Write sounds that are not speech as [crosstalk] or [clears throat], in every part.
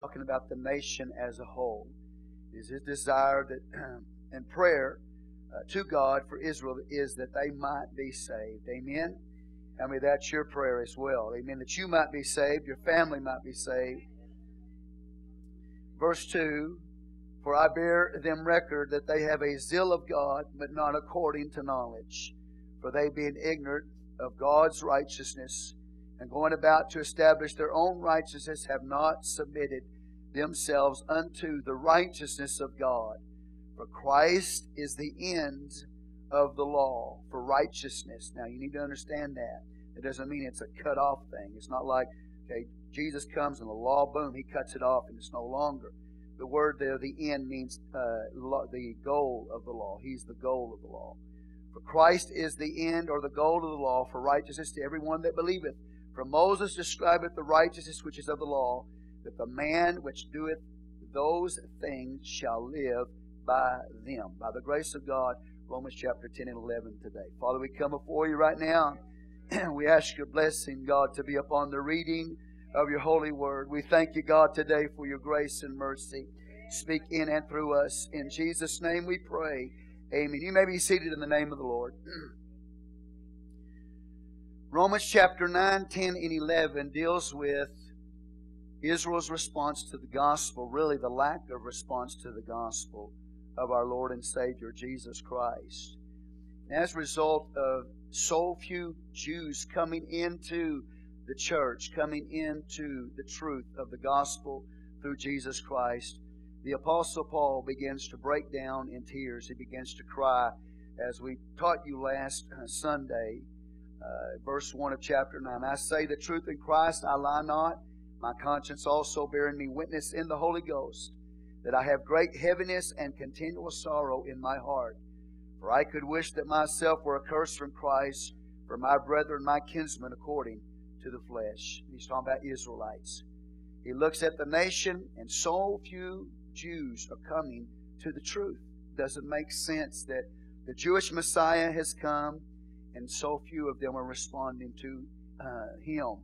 talking about the nation as a whole. Is his desire that [clears throat] and prayer uh, to God for Israel is that they might be saved. Amen. I mean, that's your prayer as well. Amen. That you might be saved, your family might be saved. Verse 2 For I bear them record that they have a zeal of God, but not according to knowledge. For they, being ignorant of God's righteousness, and going about to establish their own righteousness, have not submitted themselves unto the righteousness of God. For Christ is the end of the law for righteousness. Now, you need to understand that. It doesn't mean it's a cut off thing. It's not like, okay, Jesus comes and the law, boom, he cuts it off and it's no longer. The word there, the end, means uh, the goal of the law. He's the goal of the law. For Christ is the end or the goal of the law for righteousness to everyone that believeth. For Moses describeth the righteousness which is of the law, that the man which doeth those things shall live by them. By the grace of God, Romans chapter 10 and 11 today. Father, we come before you right now. [clears throat] we ask your blessing, God, to be upon the reading of your holy word. We thank you, God, today for your grace and mercy. Speak in and through us. In Jesus' name we pray. Amen. You may be seated in the name of the Lord. [clears throat] Romans chapter 9, 10, and 11 deals with Israel's response to the gospel, really the lack of response to the gospel of our Lord and Savior Jesus Christ. As a result of so few Jews coming into the church, coming into the truth of the gospel through Jesus Christ, the Apostle Paul begins to break down in tears. He begins to cry. As we taught you last uh, Sunday, uh, verse 1 of chapter 9 I say the truth in Christ, I lie not, my conscience also bearing me witness in the Holy Ghost that I have great heaviness and continual sorrow in my heart. For I could wish that myself were accursed from Christ for my brethren, my kinsmen, according to the flesh. He's talking about Israelites. He looks at the nation, and so few Jews are coming to the truth. Doesn't make sense that the Jewish Messiah has come, and so few of them are responding to uh, him.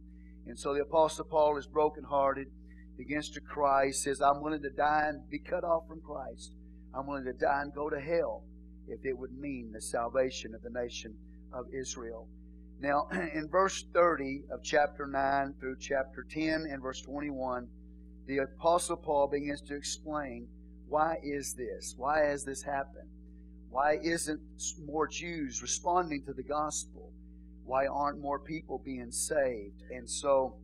And so the Apostle Paul is brokenhearted begins to cry. He says, I'm willing to die and be cut off from Christ. I'm willing to die and go to hell if it would mean the salvation of the nation of Israel. Now, [clears throat] in verse 30 of chapter 9 through chapter 10 and verse 21, the Apostle Paul begins to explain why is this? Why has this happened? Why isn't more Jews responding to the gospel? Why aren't more people being saved? And so,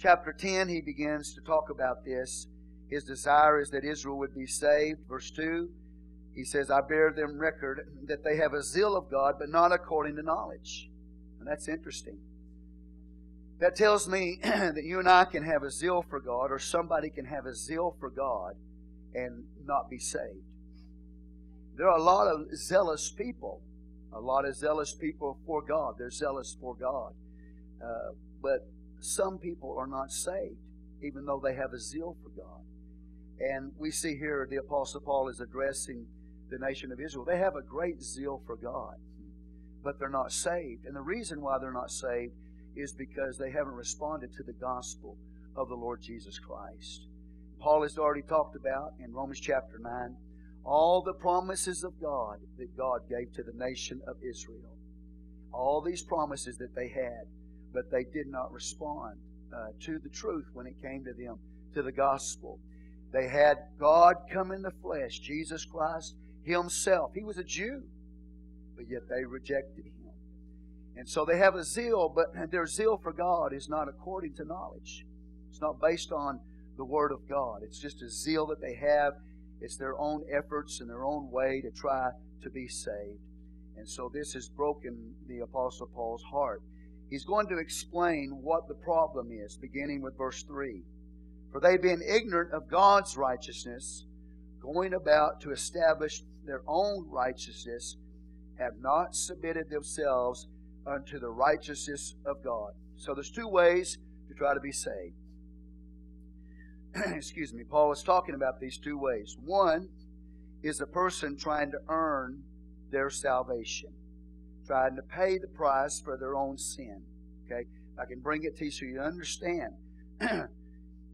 chapter 10, he begins to talk about this. His desire is that Israel would be saved. Verse 2, he says, I bear them record that they have a zeal of God, but not according to knowledge. And that's interesting. That tells me [clears throat] that you and I can have a zeal for God, or somebody can have a zeal for God and not be saved. There are a lot of zealous people, a lot of zealous people for God. They're zealous for God. Uh, but some people are not saved, even though they have a zeal for God. And we see here the Apostle Paul is addressing the nation of Israel. They have a great zeal for God, but they're not saved. And the reason why they're not saved is because they haven't responded to the gospel of the Lord Jesus Christ. Paul has already talked about in Romans chapter 9 all the promises of God that God gave to the nation of Israel. All these promises that they had but they did not respond uh, to the truth when it came to them, to the gospel. They had God come in the flesh, Jesus Christ Himself. He was a Jew, but yet they rejected Him. And so they have a zeal, but their zeal for God is not according to knowledge. It's not based on the Word of God. It's just a zeal that they have. It's their own efforts and their own way to try to be saved. And so this has broken the Apostle Paul's heart. He's going to explain what the problem is, beginning with verse 3. For they, being ignorant of God's righteousness, going about to establish their own righteousness, have not submitted themselves unto the righteousness of God. So there's two ways to try to be saved. [clears throat] Excuse me. Paul is talking about these two ways. One is a person trying to earn their salvation trying to pay the price for their own sin. Okay? I can bring it to you so you understand. [clears throat]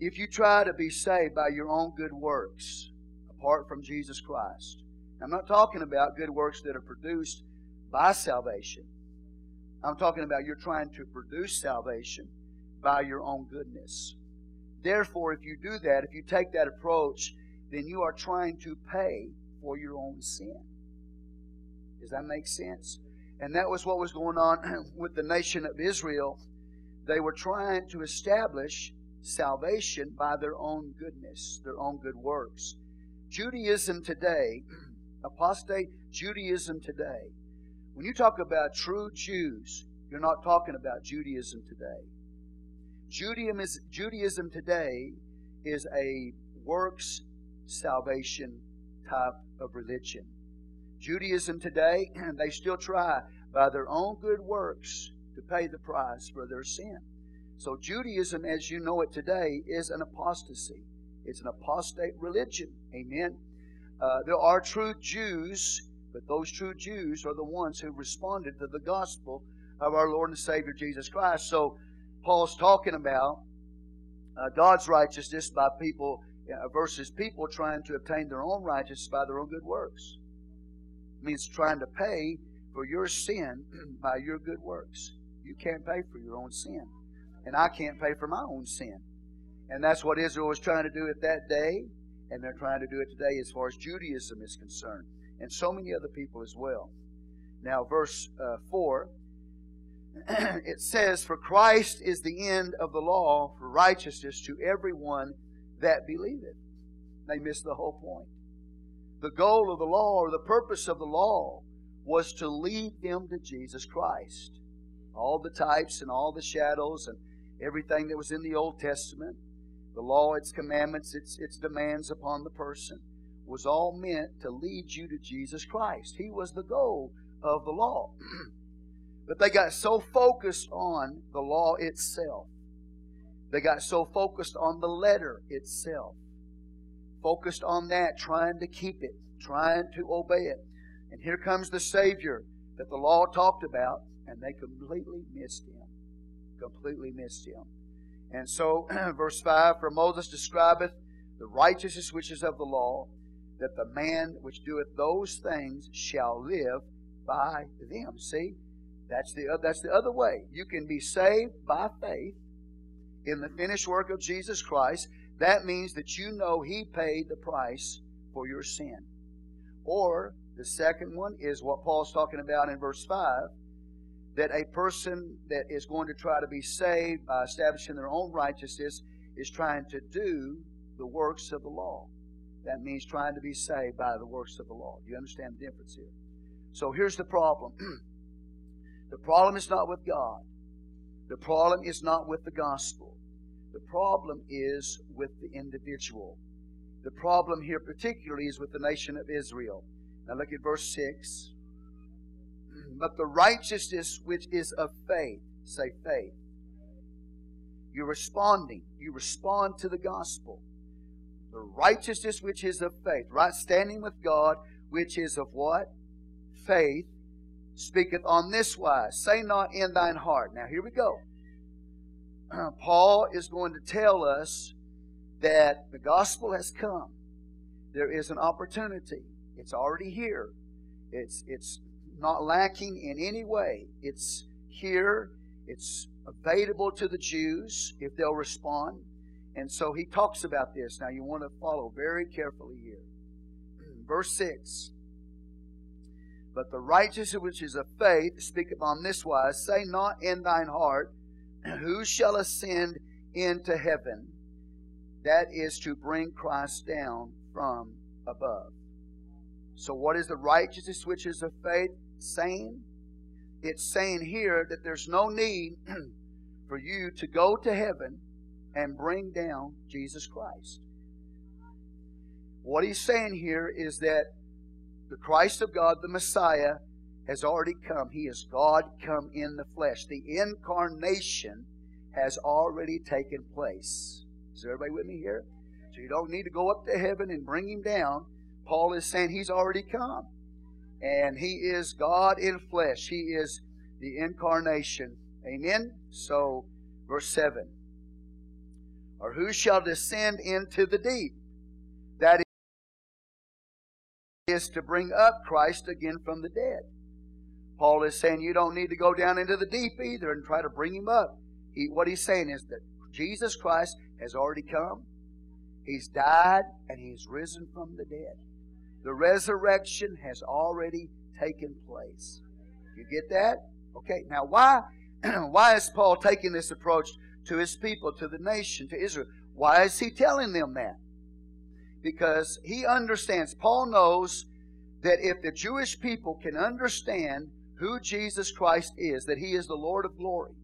if you try to be saved by your own good works, apart from Jesus Christ, I'm not talking about good works that are produced by salvation. I'm talking about you're trying to produce salvation by your own goodness. Therefore, if you do that, if you take that approach, then you are trying to pay for your own sin. Does that make sense? And that was what was going on [clears throat] with the nation of Israel. They were trying to establish salvation by their own goodness, their own good works. Judaism today, [clears throat] apostate Judaism today, when you talk about true Jews, you're not talking about Judaism today. Judaism, is, Judaism today is a works salvation type of religion. Judaism today, [clears throat] they still try by their own good works to pay the price for their sin. So Judaism, as you know it today, is an apostasy. It's an apostate religion. Amen. Uh, there are true Jews, but those true Jews are the ones who responded to the gospel of our Lord and Savior Jesus Christ. So Paul's talking about uh, God's righteousness by people uh, versus people trying to obtain their own righteousness by their own good works. It means trying to pay for your sin [clears throat] by your good works. You can't pay for your own sin. And I can't pay for my own sin. And that's what Israel was trying to do at that day, and they're trying to do it today as far as Judaism is concerned, and so many other people as well. Now, verse uh, 4 [clears throat] it says, For Christ is the end of the law for righteousness to everyone that believeth. They miss the whole point. The goal of the law or the purpose of the law was to lead them to Jesus Christ. All the types and all the shadows and everything that was in the Old Testament, the law, its commandments, its, its demands upon the person, was all meant to lead you to Jesus Christ. He was the goal of the law. [clears throat] but they got so focused on the law itself they got so focused on the letter itself, focused on that, trying to keep it, trying to obey it. And here comes the Savior that the law talked about, and they completely missed him. Completely missed him. And so, [clears throat] verse 5 For Moses describeth the righteousness which is of the law, that the man which doeth those things shall live by them. See, that's the, that's the other way. You can be saved by faith in the finished work of Jesus Christ, that means that you know He paid the price for your sin. Or the second one is what Paul's talking about in verse 5 that a person that is going to try to be saved by establishing their own righteousness is trying to do the works of the law. That means trying to be saved by the works of the law. Do you understand the difference here? So here's the problem [clears throat] the problem is not with God, the problem is not with the gospel. The problem is with the individual. The problem here, particularly, is with the nation of Israel. Now look at verse 6. [clears throat] But the righteousness which is of faith, say faith. You're responding. You respond to the gospel. The righteousness which is of faith, right standing with God, which is of what? Faith, speaketh on this wise. Say not in thine heart. Now here we go. [clears throat] Paul is going to tell us that the gospel has come. There is an opportunity. It's already here. It's it's not lacking in any way. It's here. It's available to the Jews if they'll respond. And so he talks about this. Now you want to follow very carefully here. [clears throat] Verse 6. But the righteousness which is of faith speaketh on this wise, say not in thine heart, who shall ascend into heaven? That is to bring Christ down from above. So, what is the righteousness which is of faith saying? It's saying here that there's no need [clears throat] for you to go to heaven and bring down Jesus Christ. What he's saying here is that the Christ of God, the Messiah, has already come. He is God come in the flesh. The incarnation has already taken place. Is everybody with me here? So you don't need to go up to heaven and bring him down. Paul is saying he's already come. And he is God in flesh. He is the incarnation. Amen? So, verse 7. Or who shall descend into the deep? Is to bring up Christ again from the dead. Paul is saying you don't need to go down into the deep either and try to bring him up. He, what he's saying is that Jesus Christ has already come. He's died and he's risen from the dead. The resurrection has already taken place. You get that? Okay, now why [clears throat] why is Paul taking this approach to his people, to the nation, to Israel? Why is he telling them that? Because he understands, Paul knows that if the Jewish people can understand who Jesus Christ is, that he is the Lord of glory,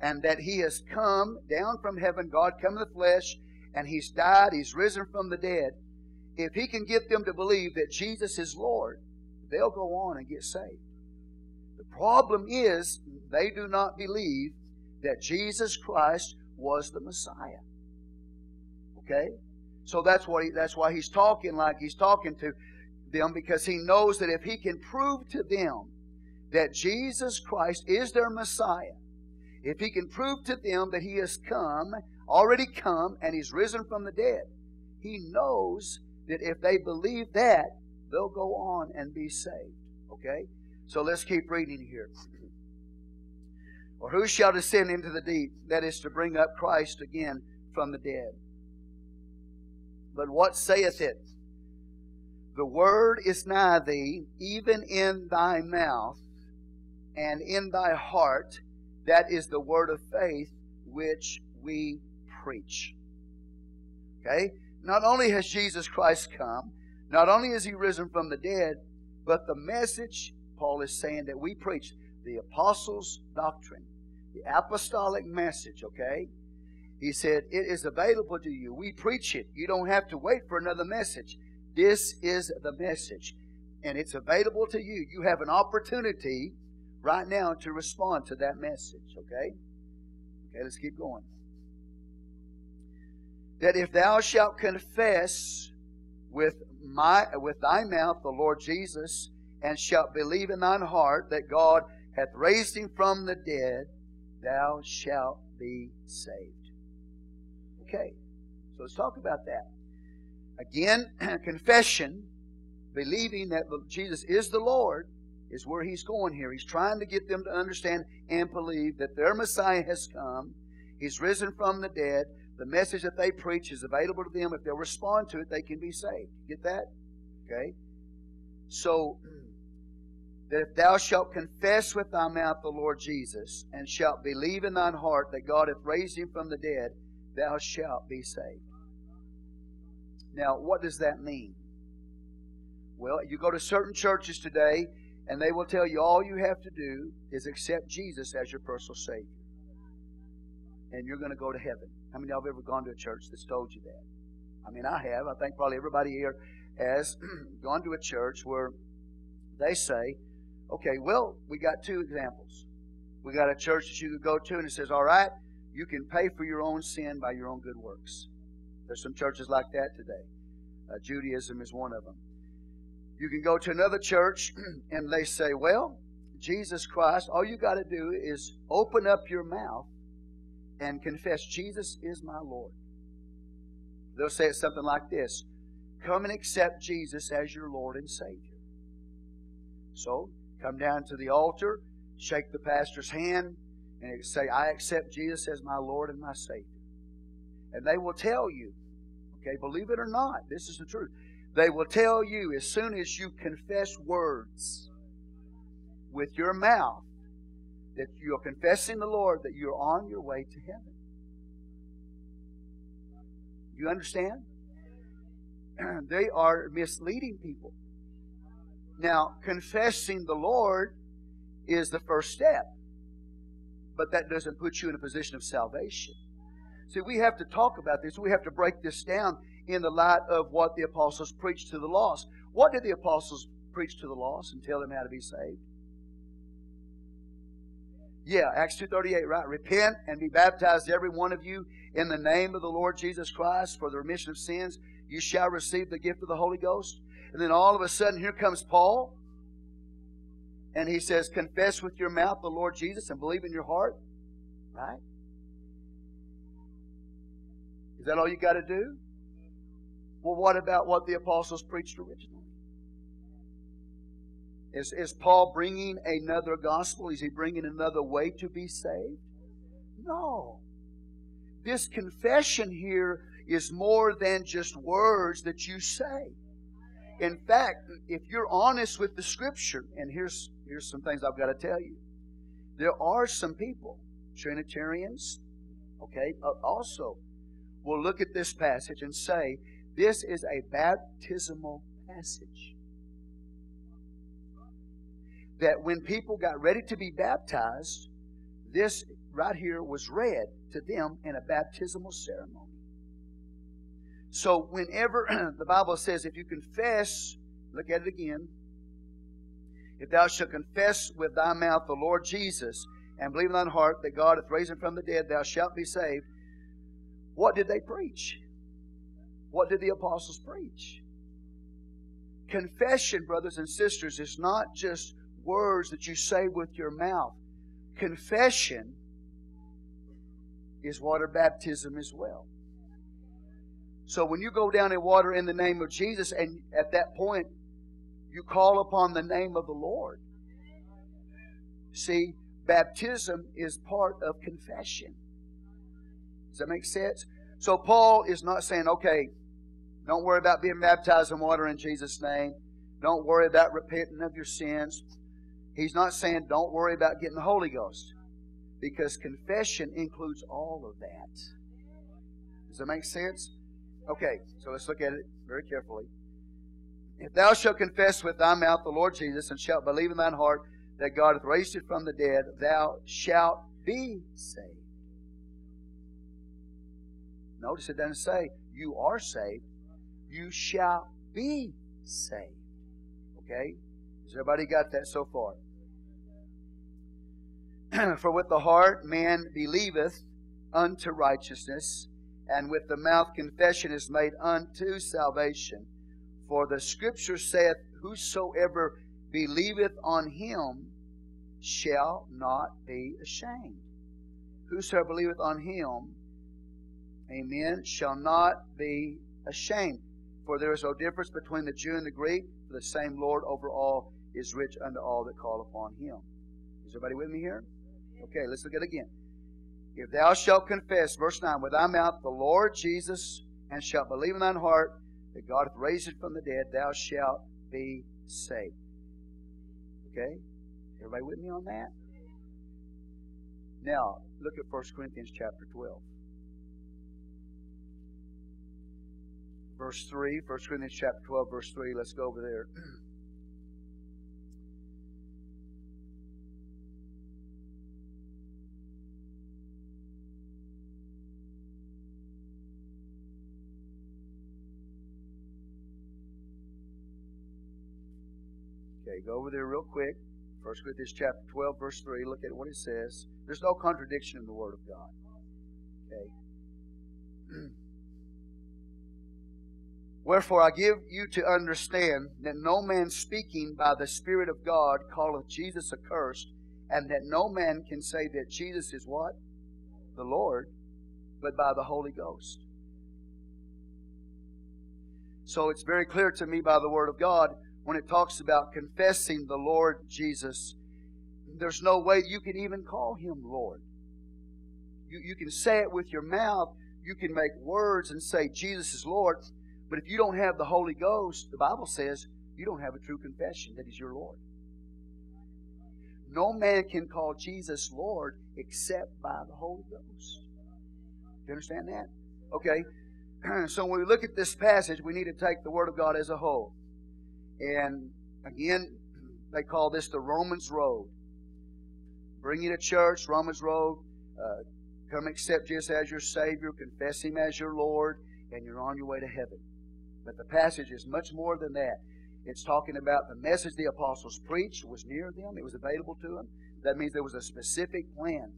and that he has come down from heaven, God come in the flesh, and he's died, he's risen from the dead. If he can get them to believe that Jesus is Lord, they'll go on and get saved. The problem is they do not believe that Jesus Christ was the Messiah. Okay? So that's what he, that's why he's talking like he's talking to them because he knows that if he can prove to them that Jesus Christ is their Messiah, if he can prove to them that he has come, already come, and he's risen from the dead, he knows that if they believe that, they'll go on and be saved. Okay? So let's keep reading here. Or who shall descend into the deep? That is to bring up Christ again from the dead. But what saith it? The word is nigh thee, even in thy mouth and in thy heart. That is the word of faith which we preach. Okay? Not only has Jesus Christ come, not only is he risen from the dead, but the message, Paul is saying, that we preach, the apostles' doctrine, the apostolic message, okay? He said, It is available to you. We preach it. You don't have to wait for another message. This is the message, and it's available to you. You have an opportunity right now to respond to that message, okay? Okay, let's keep going. That if thou shalt confess with my with thy mouth the Lord Jesus, and shalt believe in thine heart that God hath raised him from the dead, thou shalt be saved. Okay, so let's talk about that. Again, [clears throat] confession, believing that Jesus is the Lord, is where he's going here. He's trying to get them to understand and believe that their Messiah has come. He's risen from the dead. The message that they preach is available to them. If they'll respond to it, they can be saved. Get that? Okay? So, [clears throat] that if thou shalt confess with thy mouth the Lord Jesus, and shalt believe in thine heart that God hath raised him from the dead, thou shalt be saved. Now, what does that mean? Well, you go to certain churches today, and they will tell you all you have to do is accept Jesus as your personal Savior. And you're going to go to heaven. How many of you have ever gone to a church that's told you that? I mean, I have. I think probably everybody here has [clears throat] gone to a church where they say, Okay, well, we got two examples. We got a church that you could go to and it says, all right, you can pay for your own sin by your own good works. There's some churches like that today. Uh, Judaism is one of them. You can go to another church [clears throat] and they say, well, Jesus Christ, all you got to do is open up your mouth and confess, Jesus is my Lord. They'll say it something like this Come and accept Jesus as your Lord and Savior. So, come down to the altar, shake the pastor's hand, and say, I accept Jesus as my Lord and my Savior. And they will tell you, okay, believe it or not, this is the truth. They will tell you as soon as you confess words with your mouth that you're confessing the Lord that you're on your way to heaven. You understand? [clears throat] they are misleading people. Now, confessing the Lord is the first step, but that doesn't put you in a position of salvation. See, we have to talk about this. We have to break this down in the light of what the apostles preached to the lost. What did the apostles preach to the lost and tell them how to be saved? Yeah, Acts 2.38, right? Repent and be baptized, every one of you, in the name of the Lord Jesus Christ for the remission of sins. You shall receive the gift of the Holy Ghost. And then all of a sudden, here comes Paul. And he says, Confess with your mouth the Lord Jesus and believe in your heart. Right? Is that all you got to do? Well, what about what the apostles preached originally? Is, is Paul bringing another gospel? Is he bringing another way to be saved? No. This confession here is more than just words that you say. In fact, if you're honest with the scripture, and here's, here's some things I've got to tell you. There are some people, Trinitarians, okay, also will look at this passage and say, this is a baptismal passage. That when people got ready to be baptized, this right here was read to them in a baptismal ceremony. So, whenever [clears throat] the Bible says, if you confess, look at it again. If thou shalt confess with thy mouth the Lord Jesus and believe in thine heart that God hath raised him from the dead, thou shalt be saved. What did they preach? What did the apostles preach? Confession, brothers and sisters, is not just words that you say with your mouth. Confession is water baptism as well. So when you go down in water in the name of Jesus, and at that point you call upon the name of the Lord, see, baptism is part of confession. Does that make sense? So Paul is not saying, okay, don't worry about being baptized in water in Jesus' name. Don't worry about repenting of your sins. He's not saying don't worry about getting the Holy Ghost. Because confession includes all of that. Does that make sense? Okay, so let's look at it very carefully. If thou shalt confess with thy mouth the Lord Jesus, and shalt believe in thine heart that God hath raised him from the dead, thou shalt be saved. Notice it doesn't say you are saved, you shall be saved. Okay? Has everybody got that so far? [clears throat] For with the heart man believeth unto righteousness, and with the mouth confession is made unto salvation. For the scripture saith, Whosoever believeth on him shall not be ashamed. Whosoever believeth on him, amen, shall not be ashamed. For there is no difference between the Jew and the Greek, for the same Lord over all is rich unto all that call upon him. Is everybody with me here? Okay, let's look at it again. If thou shalt confess, verse 9, with thy mouth the Lord Jesus, and shalt believe in thine heart that God hath raised him from the dead, thou shalt be saved. Okay? Everybody with me on that? Now, look at 1 Corinthians chapter 12. Verse 3, 1 Corinthians chapter 12, verse 3. Let's go over there. [clears throat] Okay, go over there real quick. 1 Corinthians chapter 12, verse 3. Look at what it says. There's no contradiction in the Word of God. Okay. [clears throat] Wherefore I give you to understand that no man speaking by the Spirit of God calleth Jesus accursed, and that no man can say that Jesus is what? The Lord, but by the Holy Ghost. So it's very clear to me by the Word of God when it talks about confessing the Lord Jesus, there's no way you can even call him Lord. You, you can say it with your mouth, you can make words and say Jesus is Lord, but if you don't have the Holy Ghost, the Bible says you don't have a true confession that He's your Lord. No man can call Jesus Lord except by the Holy Ghost. Do you understand that? Okay. [clears throat] So when we look at this passage, we need to take the Word of God as a whole. And again, they call this the Romans Road. Bring you to church, Romans Road. Uh, come accept Jesus as your Savior, confess Him as your Lord, and you're on your way to heaven. But the passage is much more than that. It's talking about the message the apostles preached was near them, it was available to them. That means there was a specific plan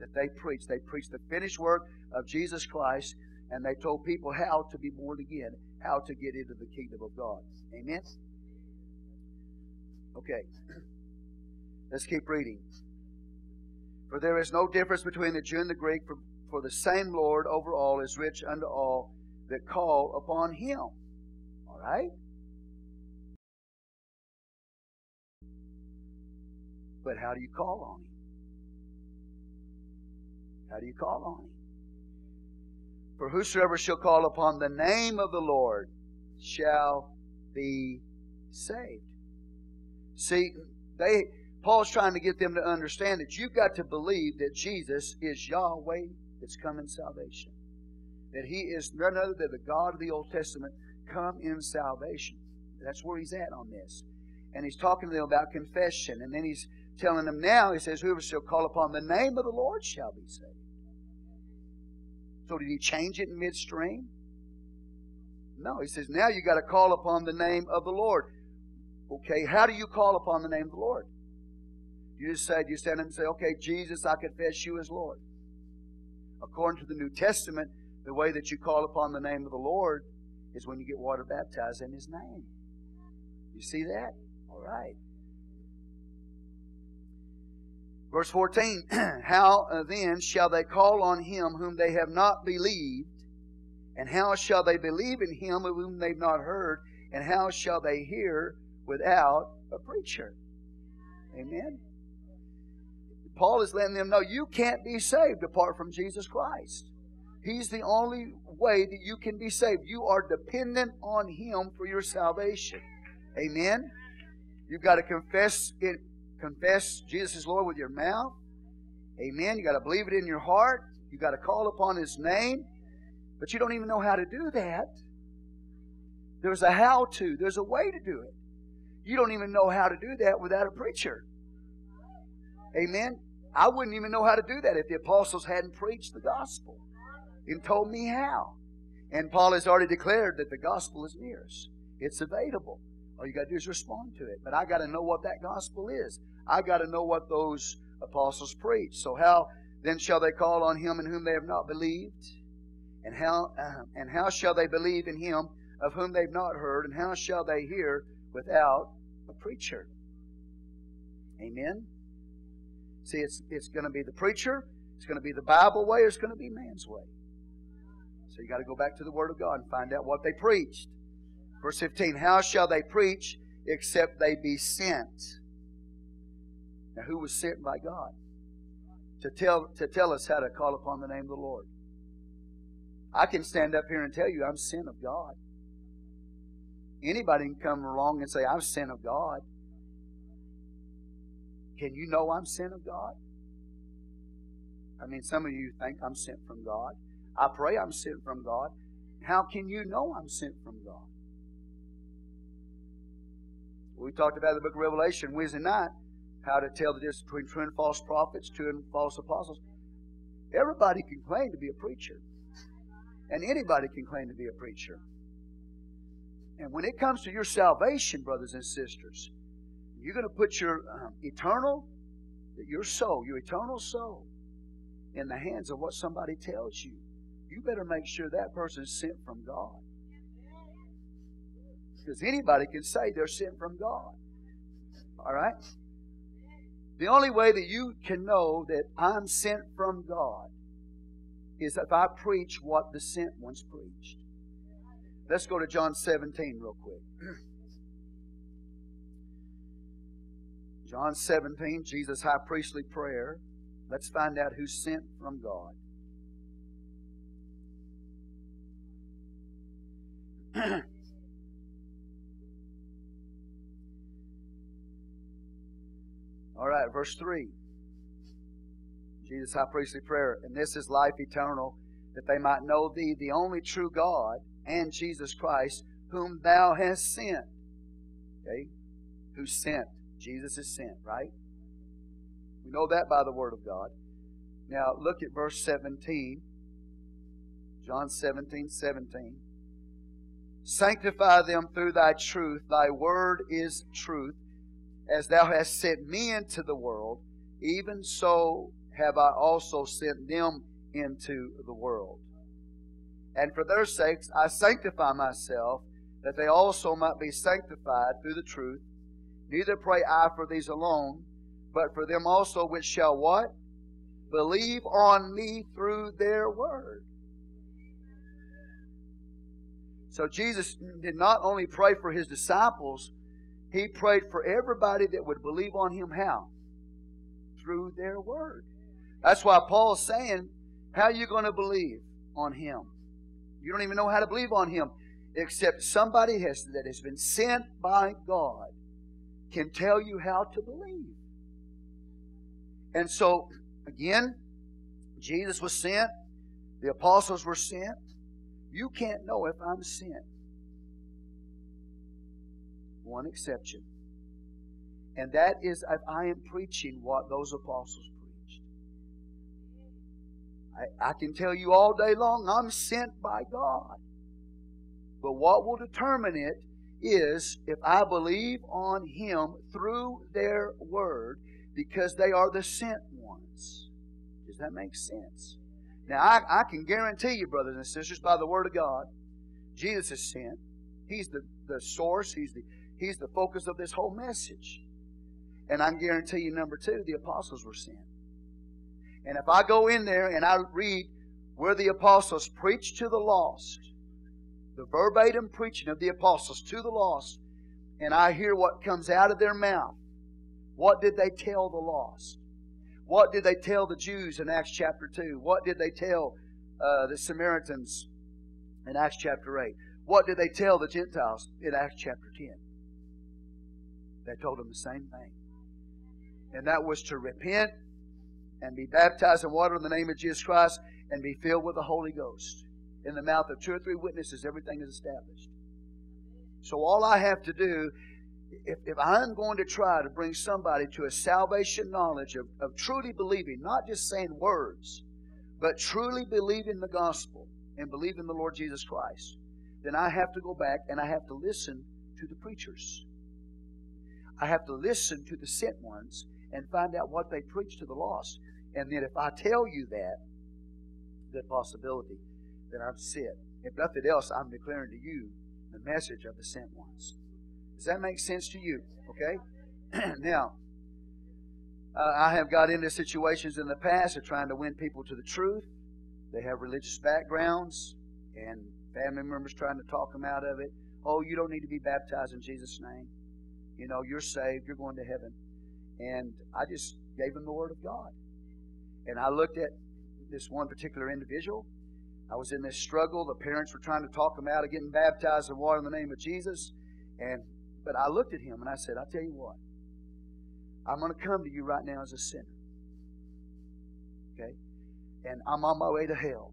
that they preached. They preached the finished work of Jesus Christ, and they told people how to be born again, how to get into the kingdom of God. Amen? Okay. [clears throat] Let's keep reading. For there is no difference between the Jew and the Greek, for for the same Lord over all is rich unto all that call upon him. All right? But how do you call on him? How do you call on him? For whosoever shall call upon the name of the Lord shall be saved. See, they Paul's trying to get them to understand that you've got to believe that Jesus is Yahweh that's come in salvation. That he is none other than the God of the Old Testament come in salvation. That's where he's at on this. And he's talking to them about confession. And then he's telling them now, he says, Whoever shall call upon the name of the Lord shall be saved. So did he change it in midstream? No, he says, now you got to call upon the name of the Lord. Okay, how do you call upon the name of the Lord? You just say, you stand and say, okay, Jesus, I confess you as Lord. According to the New Testament, the way that you call upon the name of the Lord is when you get water baptized in His name. You see that? All right. Verse 14 [clears throat] How uh, then shall they call on him whom they have not believed? And how shall they believe in him of whom they've not heard? And how shall they hear without a preacher? Amen. Paul is letting them know you can't be saved apart from Jesus Christ. He's the only way that you can be saved. You are dependent on Him for your salvation. Amen. You've got to confess it, confess Jesus is Lord with your mouth. Amen. You got to believe it in your heart. You got to call upon His name. But you don't even know how to do that. There's a how to. There's a way to do it. You don't even know how to do that without a preacher. Amen. I wouldn't even know how to do that if the apostles hadn't preached the gospel and told me how. And Paul has already declared that the gospel is near us. It's available. All you got to do is respond to it. But I got to know what that gospel is. I got to know what those apostles preached. So how then shall they call on him in whom they have not believed? And how uh, and how shall they believe in him of whom they've not heard? And how shall they hear without a preacher? Amen. See, it's, it's going to be the preacher, it's going to be the Bible way, or it's going to be man's way. So you got to go back to the Word of God and find out what they preached. Verse 15 How shall they preach except they be sent? Now, who was sent by God? To tell, to tell us how to call upon the name of the Lord. I can stand up here and tell you I'm sent of God. Anybody can come along and say, I'm sent of God. Can you know I'm sent of God? I mean, some of you think I'm sent from God. I pray I'm sent from God. How can you know I'm sent from God? We talked about the book of Revelation Wednesday night, how to tell the difference between true and false prophets, true and false apostles. Everybody can claim to be a preacher. And anybody can claim to be a preacher. And when it comes to your salvation, brothers and sisters, you're going to put your um, eternal, your soul, your eternal soul, in the hands of what somebody tells you. You better make sure that person is sent from God. Because anybody can say they're sent from God. All right? The only way that you can know that I'm sent from God is if I preach what the sent ones preached. Let's go to John 17 real quick. [clears throat] John 17, Jesus' high priestly prayer. Let's find out who's sent from God. [clears throat] All right, verse 3. Jesus' high priestly prayer. And this is life eternal, that they might know thee, the only true God, and Jesus Christ, whom thou hast sent. Okay? Who sent? Jesus is sent, right? We know that by the Word of God. Now, look at verse 17. John 17, 17. Sanctify them through thy truth. Thy word is truth. As thou hast sent me into the world, even so have I also sent them into the world. And for their sakes I sanctify myself, that they also might be sanctified through the truth. Neither pray I for these alone, but for them also which shall what? believe on me through their word. So Jesus did not only pray for his disciples, he prayed for everybody that would believe on him how? Through their word. That's why Paul's saying, How are you going to believe on him? You don't even know how to believe on him except somebody has, that has been sent by God can tell you how to believe. And so, again, Jesus was sent, the apostles were sent. You can't know if I'm sent. One exception. And that is if I am preaching what those apostles. I, I can tell you all day long, I'm sent by God. But what will determine it is if I believe on Him through their word because they are the sent ones. Does that make sense? Now, I, I can guarantee you, brothers and sisters, by the word of God, Jesus is sent. He's the, the source, He's the, he's the focus of this whole message. And I guarantee you, number two, the apostles were sent. And if I go in there and I read where the apostles preached to the lost, the verbatim preaching of the apostles to the lost, and I hear what comes out of their mouth. What did they tell the lost? What did they tell the Jews in Acts chapter 2? What did they tell uh, the Samaritans in Acts chapter 8? What did they tell the Gentiles in Acts chapter 10? They told them the same thing. And that was to repent and be baptized in water in the name of Jesus Christ and be filled with the Holy Ghost in the mouth of two or three witnesses, everything is established. So all I have to do, if, if I'm going to try to bring somebody to a salvation knowledge of, of truly believing, not just saying words, but truly believing the gospel and believing the Lord Jesus Christ, then I have to go back and I have to listen to the preachers. I have to listen to the sent ones and find out what they preach to the lost. And then if I tell you that, good possibility that I'm sent. If nothing else, I'm declaring to you the message of the sent ones. Does that make sense to you? Okay? [clears throat] now, uh, I have got into situations in the past of trying to win people to the truth. They have religious backgrounds and family members trying to talk them out of it. Oh, you don't need to be baptized in Jesus' name. You know, you're saved, you're going to heaven. And I just gave them the Word of God. And I looked at this one particular individual I was in this struggle. The parents were trying to talk him out of getting baptized in water in the name of Jesus. And but I looked at him and I said, I'll tell you what. I'm going to come to you right now as a sinner. Okay? And I'm on my way to hell.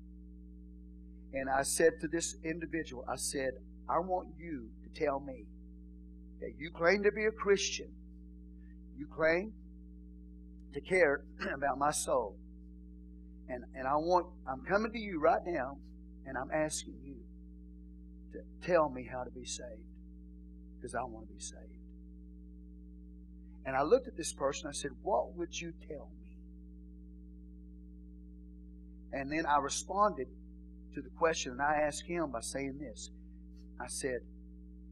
And I said to this individual, I said, I want you to tell me that you claim to be a Christian. You claim to care [clears throat] about my soul. And, and I want, I'm coming to you right now, and I'm asking you to tell me how to be saved. Because I want to be saved. And I looked at this person, I said, What would you tell me? And then I responded to the question, and I asked him by saying this. I said,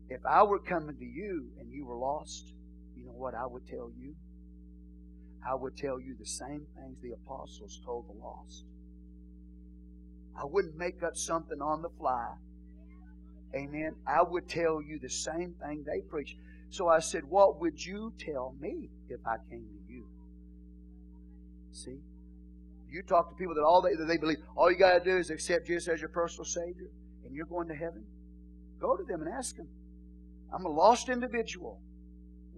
If I were coming to you and you were lost, you know what I would tell you? I would tell you the same things the apostles told the lost. I wouldn't make up something on the fly. Amen. I would tell you the same thing they preach. So I said, What would you tell me if I came to you? See? You talk to people that all they, that they believe, all you got to do is accept Jesus as your personal Savior and you're going to heaven. Go to them and ask them. I'm a lost individual.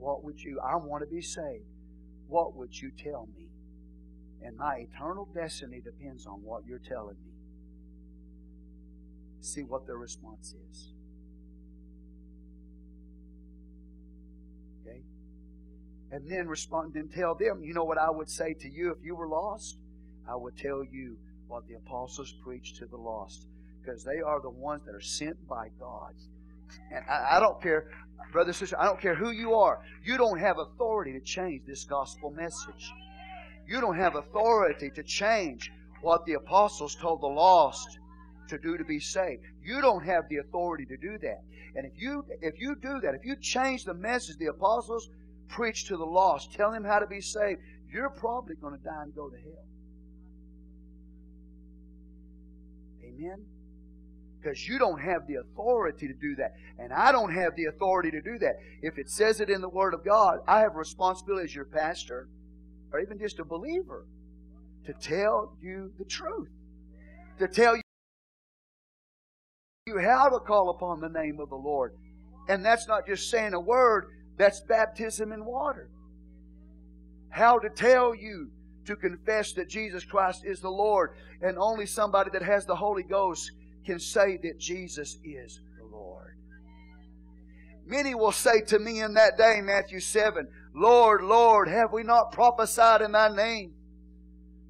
What would you? I want to be saved what would you tell me? And my eternal destiny depends on what you're telling me. See what their response is. Okay? And then respond and tell them, you know what I would say to you if you were lost? I would tell you what the apostles preached to the lost. Because they are the ones that are sent by God. And I, I don't care, brother, sister, I don't care who you are. You don't have authority to change this gospel message. You don't have authority to change what the apostles told the lost to do to be saved. You don't have the authority to do that. And if you if you do that, if you change the message the apostles preached to the lost, tell them how to be saved, you're probably going to die and go to hell. Amen. Because you don't have the authority to do that. And I don't have the authority to do that. If it says it in the Word of God, I have a responsibility as your pastor or even just a believer to tell you the truth. To tell you how to call upon the name of the Lord. And that's not just saying a word, that's baptism in water. How to tell you to confess that Jesus Christ is the Lord. And only somebody that has the Holy Ghost can say that Jesus is the Lord. Many will say to me in that day, Matthew 7, Lord, Lord, have we not prophesied in thy name?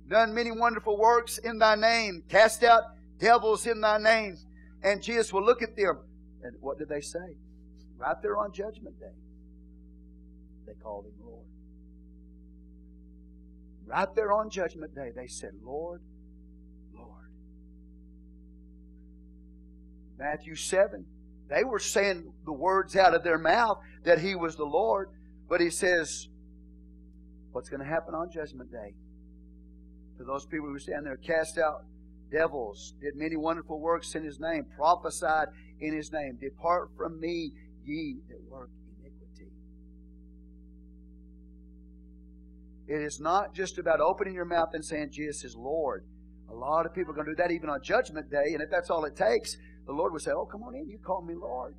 Done many wonderful works in thy name, cast out devils in thy name. And Jesus will look at them. And what did they say? Right there on Judgment Day. They called him Lord. Right there on Judgment Day, they said, Lord, Lord. Matthew 7. They were saying the words out of their mouth that He was the Lord, but He says, What's going to happen on Judgment Day? To those people who stand there, cast out devils, did many wonderful works in His name, prophesied in His name. Depart from me, ye that work iniquity. It is not just about opening your mouth and saying Jesus is Lord. A lot of people are going to do that even on Judgment Day, and if that's all it takes, the Lord would say, Oh, come on in, you call me Lord.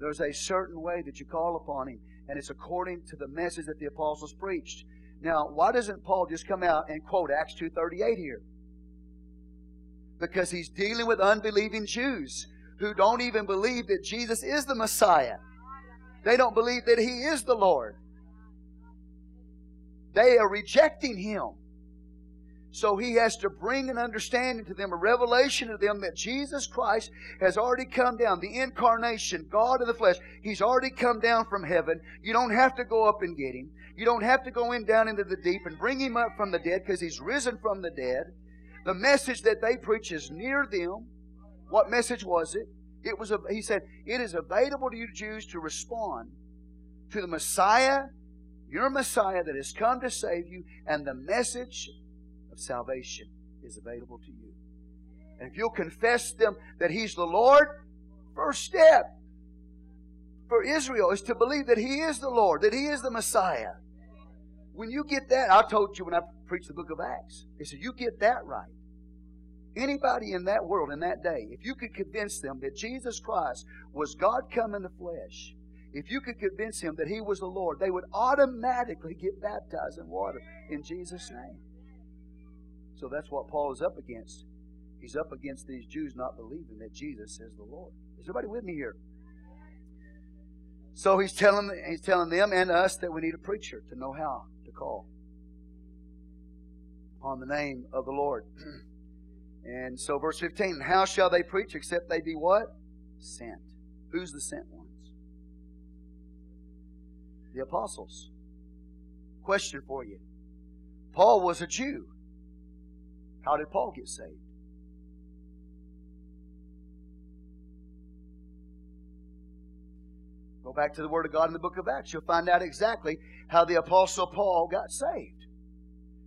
There's a certain way that you call upon Him, and it's according to the message that the apostles preached. Now, why doesn't Paul just come out and quote Acts 2.38 here? Because he's dealing with unbelieving Jews who don't even believe that Jesus is the Messiah. They don't believe that He is the Lord. They are rejecting Him. So he has to bring an understanding to them, a revelation to them that Jesus Christ has already come down. The incarnation, God in the flesh, he's already come down from heaven. You don't have to go up and get him. You don't have to go in down into the deep and bring him up from the dead because he's risen from the dead. The message that they preach is near them. What message was it? It was a, he said, it is available to you Jews to respond to the Messiah, your Messiah that has come to save you, and the message salvation is available to you. And if you'll confess them that He's the Lord, first step for Israel is to believe that He is the Lord, that He is the Messiah. When you get that, I told you when I preached the book of Acts, I said, you get that right. Anybody in that world in that day, if you could convince them that Jesus Christ was God come in the flesh, if you could convince him that he was the Lord, they would automatically get baptized in water in Jesus' name. So that's what Paul is up against. He's up against these Jews not believing that Jesus is the Lord. Is everybody with me here? So he's telling he's telling them and us that we need a preacher to know how to call on the name of the Lord. [clears throat] and so verse 15, how shall they preach except they be what? Sent. Who's the sent ones? The apostles. Question for you. Paul was a Jew. How did Paul get saved? Go back to the Word of God in the book of Acts. You'll find out exactly how the Apostle Paul got saved.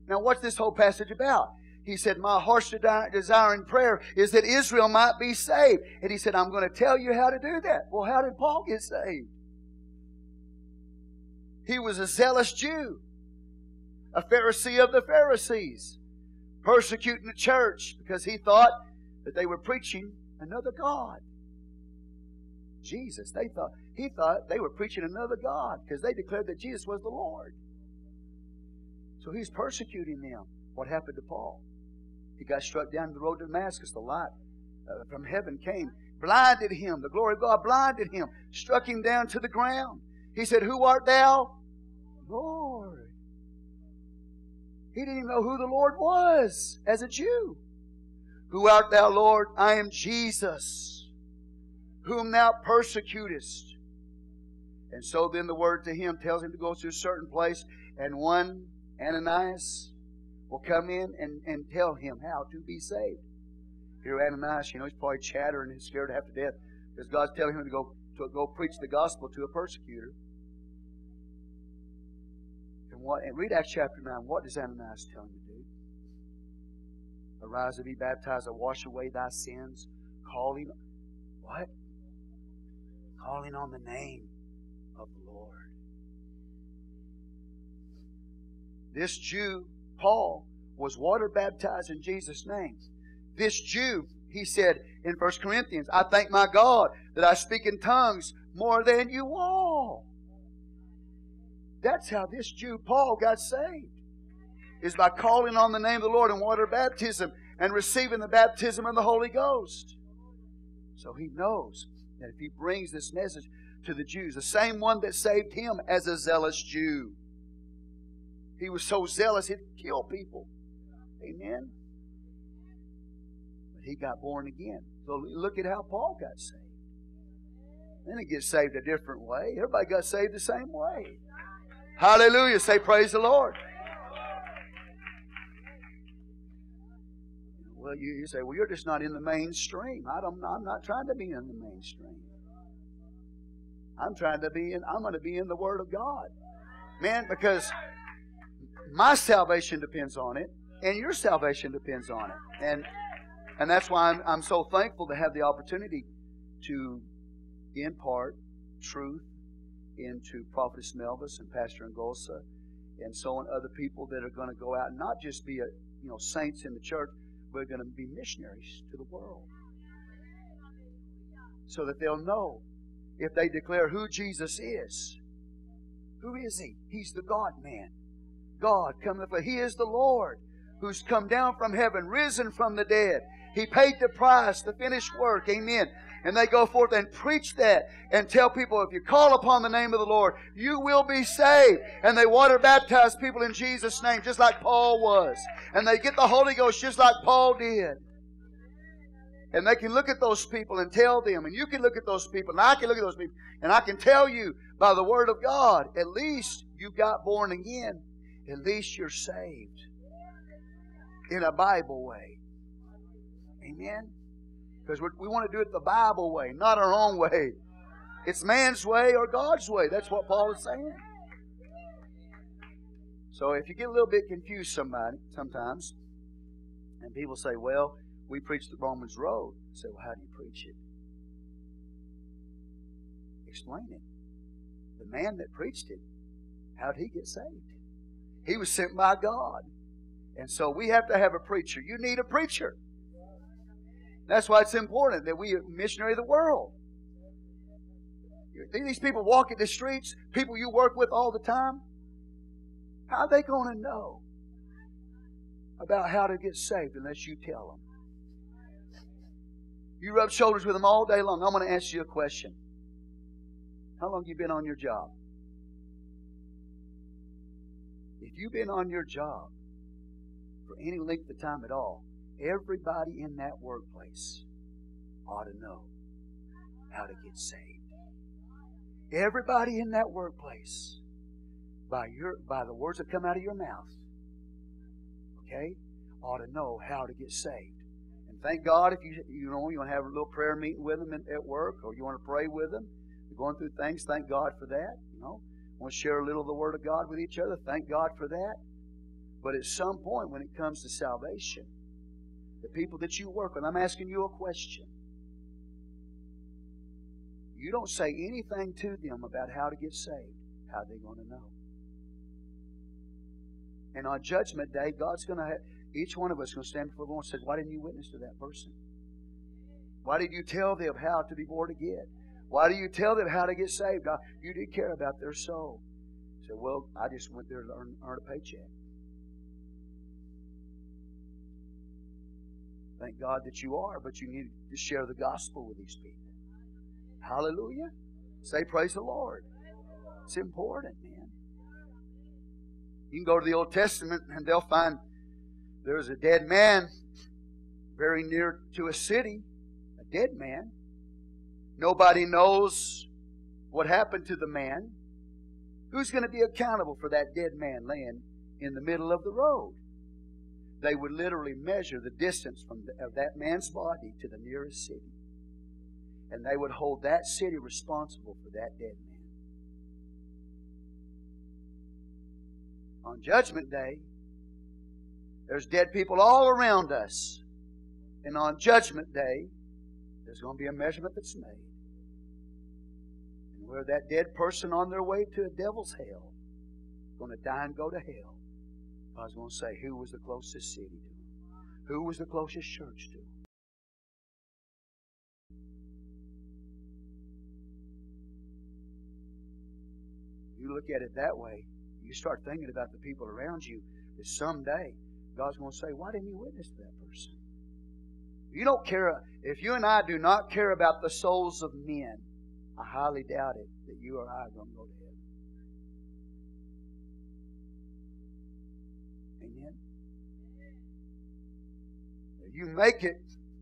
Now, what's this whole passage about? He said, My heart's desire in prayer is that Israel might be saved. And he said, I'm going to tell you how to do that. Well, how did Paul get saved? He was a zealous Jew, a Pharisee of the Pharisees persecuting the church because he thought that they were preaching another God. Jesus, they thought he thought they were preaching another God because they declared that Jesus was the Lord. So he's persecuting them. What happened to Paul? He got struck down the road to Damascus. The light uh, from heaven came, blinded him. The glory of God blinded him, struck him down to the ground. He said, Who art thou? Lord. He didn't even know who the Lord was as a Jew. Who art thou, Lord? I am Jesus, whom thou persecutest. And so then the word to him tells him to go to a certain place, and one, Ananias, will come in and, and tell him how to be saved. Here, Ananias, you know, he's probably chattering and scared half to death because God's telling him to go to go preach the gospel to a persecutor what, and read Acts chapter 9. What does Ananias tell him to do? Arise and be baptized and wash away thy sins, calling what? Calling on the name of the Lord. This Jew, Paul, was water baptized in Jesus' name. This Jew, he said in 1 Corinthians, I thank my God that I speak in tongues more than you all. That's how this Jew, Paul, got saved. Is by calling on the name of the Lord in water baptism and receiving the baptism of the Holy Ghost. So he knows that if he brings this message to the Jews, the same one that saved him as a zealous Jew, he was so zealous he'd kill people. Amen. But he got born again. So look at how Paul got saved. Then he gets saved a different way. Everybody got saved the same way. Hallelujah. Say praise the Lord. Well, you, you say, well, you're just not in the mainstream. I don't, I'm not trying to be in the mainstream. I'm trying to be in, I'm going to be in the Word of God. Man, because my salvation depends on it, and your salvation depends on it. And and that's why I'm, I'm so thankful to have the opportunity to impart truth into Prophetess Melvis and Pastor Ngolsa and so on, other people that are going to go out and not just be a, you know saints in the church, but going to be missionaries to the world, so that they'll know if they declare who Jesus is. Who is He? He's the God Man. God come the He is the Lord who's come down from heaven, risen from the dead. He paid the price, the finished work. Amen. And they go forth and preach that and tell people if you call upon the name of the Lord, you will be saved. And they water baptize people in Jesus' name, just like Paul was. And they get the Holy Ghost just like Paul did. And they can look at those people and tell them, and you can look at those people, and I can look at those people, and I can tell you by the Word of God, at least you got born again. At least you're saved in a Bible way. Amen? Because we want to do it the Bible way, not our own way. It's man's way or God's way. That's what Paul is saying. So if you get a little bit confused somebody sometimes, and people say, well, we preach the Romans road. I say, well, how do you preach it? Explain it. The man that preached it, how did he get saved? He was sent by God. And so we have to have a preacher. You need a preacher. That's why it's important that we are missionary the world. These people walking the streets, people you work with all the time, how are they going to know about how to get saved unless you tell them? You rub shoulders with them all day long. I'm going to ask you a question. How long you been on your job? If you've been on your job for any length of time at all, Everybody in that workplace ought to know how to get saved. Everybody in that workplace, by your by the words that come out of your mouth, okay, ought to know how to get saved. And thank God if you you know you want to have a little prayer meeting with them at work, or you want to pray with them, You're going through things. Thank God for that. You know, want to share a little of the Word of God with each other. Thank God for that. But at some point, when it comes to salvation, the people that you work with, I'm asking you a question. You don't say anything to them about how to get saved. How are they going to know? And on Judgment Day, God's going to have, each one of us going to stand before the Lord and say, Why didn't you witness to that person? Why did you tell them how to be born again? Why do you tell them how to get saved? You didn't care about their soul. Say, Well, I just went there to earn, earn a paycheck. Thank God that you are, but you need to share the gospel with these people. Hallelujah. Say, Praise the Lord. It's important, man. You can go to the Old Testament and they'll find there's a dead man very near to a city, a dead man. Nobody knows what happened to the man. Who's going to be accountable for that dead man laying in the middle of the road? They would literally measure the distance from the, of that man's body to the nearest city. And they would hold that city responsible for that dead man. On Judgment Day, There's dead people all around us. And on Judgment Day, there's going to be a measurement that's made. And where that dead person on their way to a devil's hell, going to die and go to hell, I was going to say, who was the closest city to him? Who was the closest church to him? You look at it that way, you start thinking about the people around you that someday God's going to say, Why didn't you witness to that person? You don't care, if you and I do not care about the souls of men, I highly doubt it that you or I are going to go to If you make it,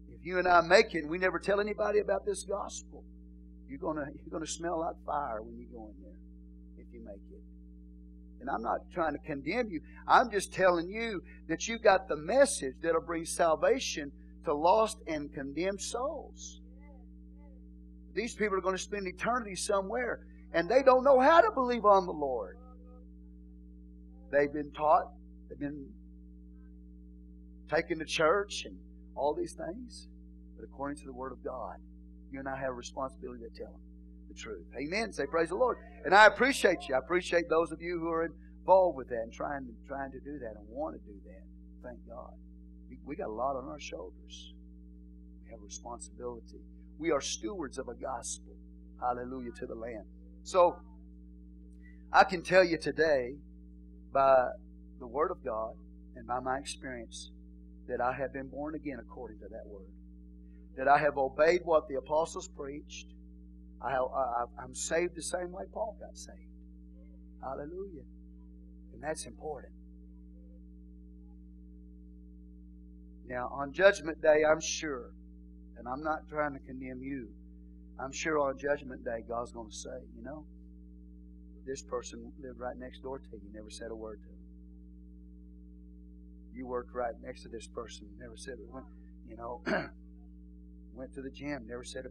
if you and I make it, we never tell anybody about this gospel, you're gonna you're gonna smell like fire when you go in there if you make it. And I'm not trying to condemn you. I'm just telling you that you got the message that'll bring salvation to lost and condemned souls. These people are going to spend eternity somewhere, and they don't know how to believe on the Lord. They've been taught, they've been taken to church and all these things. But according to the Word of God, you and I have a responsibility to tell them the truth. Amen. Say praise the Lord. And I appreciate you. I appreciate those of you who are involved with that and trying to trying to do that and want to do that. Thank God. We, we got a lot on our shoulders. We have a responsibility. We are stewards of a gospel. Hallelujah to the Lamb. So I can tell you today by the Word of God and by my experience that I have been born again according to that Word. That I have obeyed what the apostles preached I, I'm saved the same way Paul got saved. Hallelujah. And that's important. Now, on Judgment Day, I'm sure, and I'm not trying to condemn you, I'm sure on Judgment Day, God's going to say, you know, this person lived right next door to you, never said a word to. You worked right next to this person, never said word. You know, [clears throat] went to the gym, never said a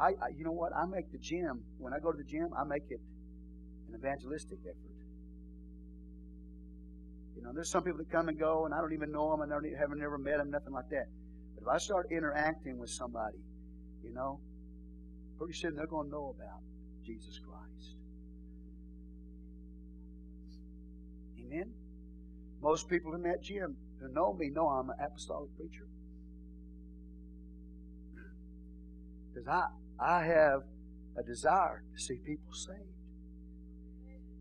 I, you know what? I make the gym, when I go to the gym, I make it an evangelistic effort. You know, there's some people that come and go, and I don't even know them, and I haven't never met them, nothing like that. But if I start interacting with somebody, you know, pretty soon they're going to know about Jesus Christ. Amen? Most people in that gym who know me know I'm an apostolic preacher. Because I, I have a desire to see people saved.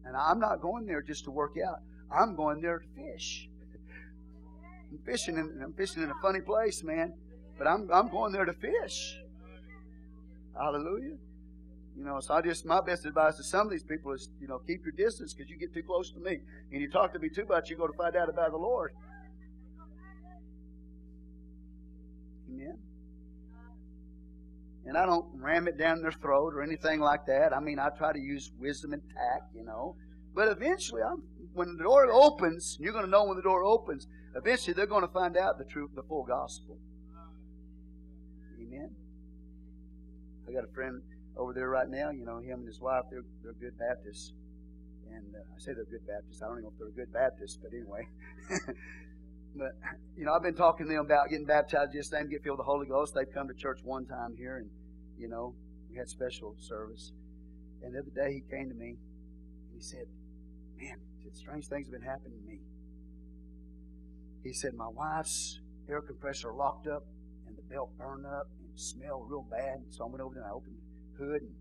And I'm not going there just to work out. I'm going there to fish. I'm fishing in, I'm fishing in a funny place, man. But I'm, I'm going there to fish. Hallelujah. You know, so I just, my best advice to some of these people is, you know, keep your distance because you get too close to me. And you talk to me too much, you're going to find out about the Lord. Amen. And I don't ram it down their throat or anything like that. I mean, I try to use wisdom and tact, you know. But eventually, I'm, when the door opens, you're going to know when the door opens. Eventually, they're going to find out the truth, the full gospel. Amen. I got a friend over there right now. You know, him and his wife, they're, they're good Baptists. And uh, I say they're good Baptists. I don't even know if they're good Baptists, but anyway. [laughs] But, you know, I've been talking to them about getting baptized just then, get filled with the Holy Ghost. They've come to church one time here, and, you know, we had special service. And the other day he came to me, and he said, Man, said, strange things have been happening to me. He said, My wife's air compressor locked up, and the belt burned up, and smelled real bad. So I went over there and I opened hood, and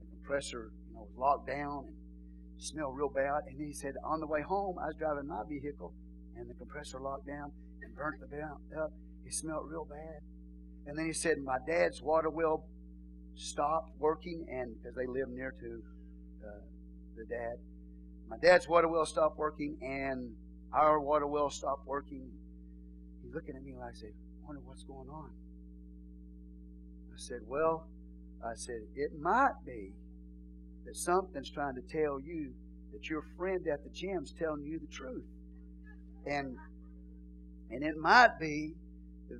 the compressor, you know, was locked down, and smelled real bad. And he said, On the way home, I was driving my vehicle, and the compressor locked down and burnt the belt up. It smelled real bad. And then he said, My dad's water well stopped working, and because they live near to uh, the dad, my dad's water well stopped working, and our water well stopped working. He's looking at me like I said, I wonder what's going on. I said, Well, I said, it might be that something's trying to tell you that your friend at the gym's telling you the truth. And and it might be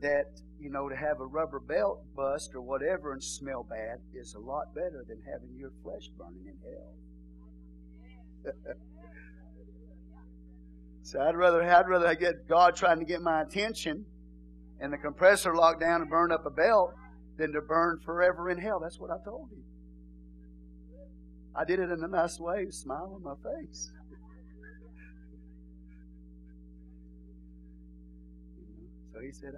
that, you know, to have a rubber belt bust or whatever and smell bad is a lot better than having your flesh burning in hell. [laughs] So I'd rather, I'd rather I get God trying to get my attention and the compressor locked down and burn up a belt than to burn forever in hell. That's what I told him. I did it in a nice way, smile on my face. So he said,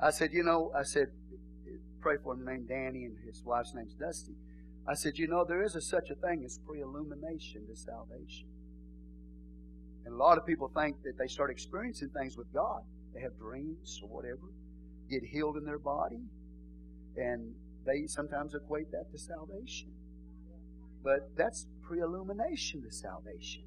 I, I said, you know, I said, pray for him named Danny and his wife's name's Dusty. I said, you know, there is a such a thing as pre-illumination to salvation. And a lot of people think that they start experiencing things with God. They have dreams or whatever, get healed in their body, and they sometimes equate that to salvation. But that's pre illumination to salvation.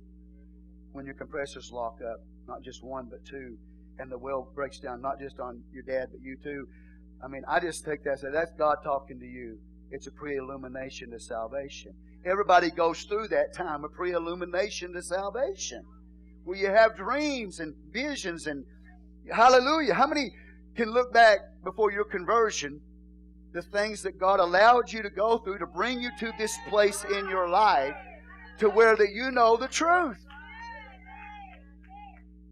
When your compressors lock up, not just one, but two, and the well breaks down, not just on your dad, but you too. I mean, I just take that say, that's God talking to you. It's a pre illumination to salvation. Everybody goes through that time of pre illumination to salvation where you have dreams and visions and hallelujah. How many can look back before your conversion the things that God allowed you to go through to bring you to this place in your life to where that you know the truth.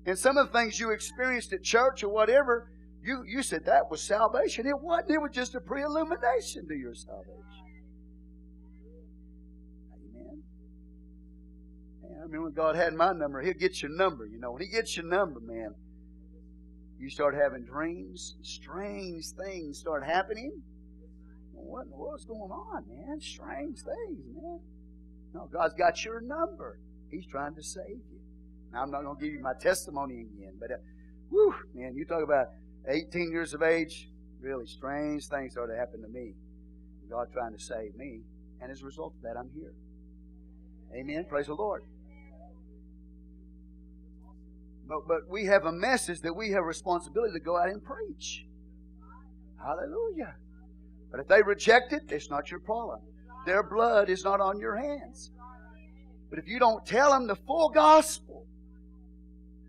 And some of the things you experienced at church or whatever, you, you said that was salvation. It wasn't. It was just a pre-illumination to your salvation. Amen. I mean, when God had my number, He'll get your number. You know, when He gets your number, man, you start having dreams. Strange things start happening. What in the world's going on, man? Strange things, man. No, God's got your number. He's trying to save you. Now, I'm not going to give you my testimony again, but, uh, whew, man, you talk about 18 years of age, really strange things started to happen to me. God trying to save me, and as a result of that, I'm here. Amen. Praise the Lord. But, but we have a message that we have responsibility to go out and preach. Hallelujah. But if they reject it, it's not your problem. Their blood is not on your hands. But if you don't tell them the full gospel,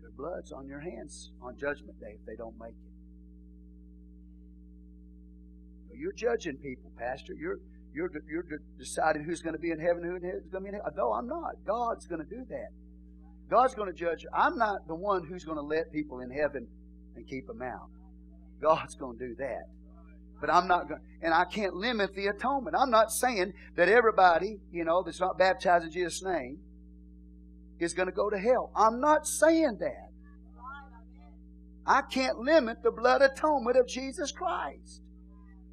their blood's on your hands on Judgment Day if they don't make it. You're judging people, Pastor. You're you're you're deciding who's going to be in heaven, who's going to be in hell. No, I'm not. God's going to do that. God's going to judge. I'm not the one who's going to let people in heaven and keep them out. God's going to do that. But I'm not going, and I can't limit the atonement. I'm not saying that everybody, you know, that's not baptized in Jesus' name is going to go to hell. I'm not saying that. I can't limit the blood atonement of Jesus Christ.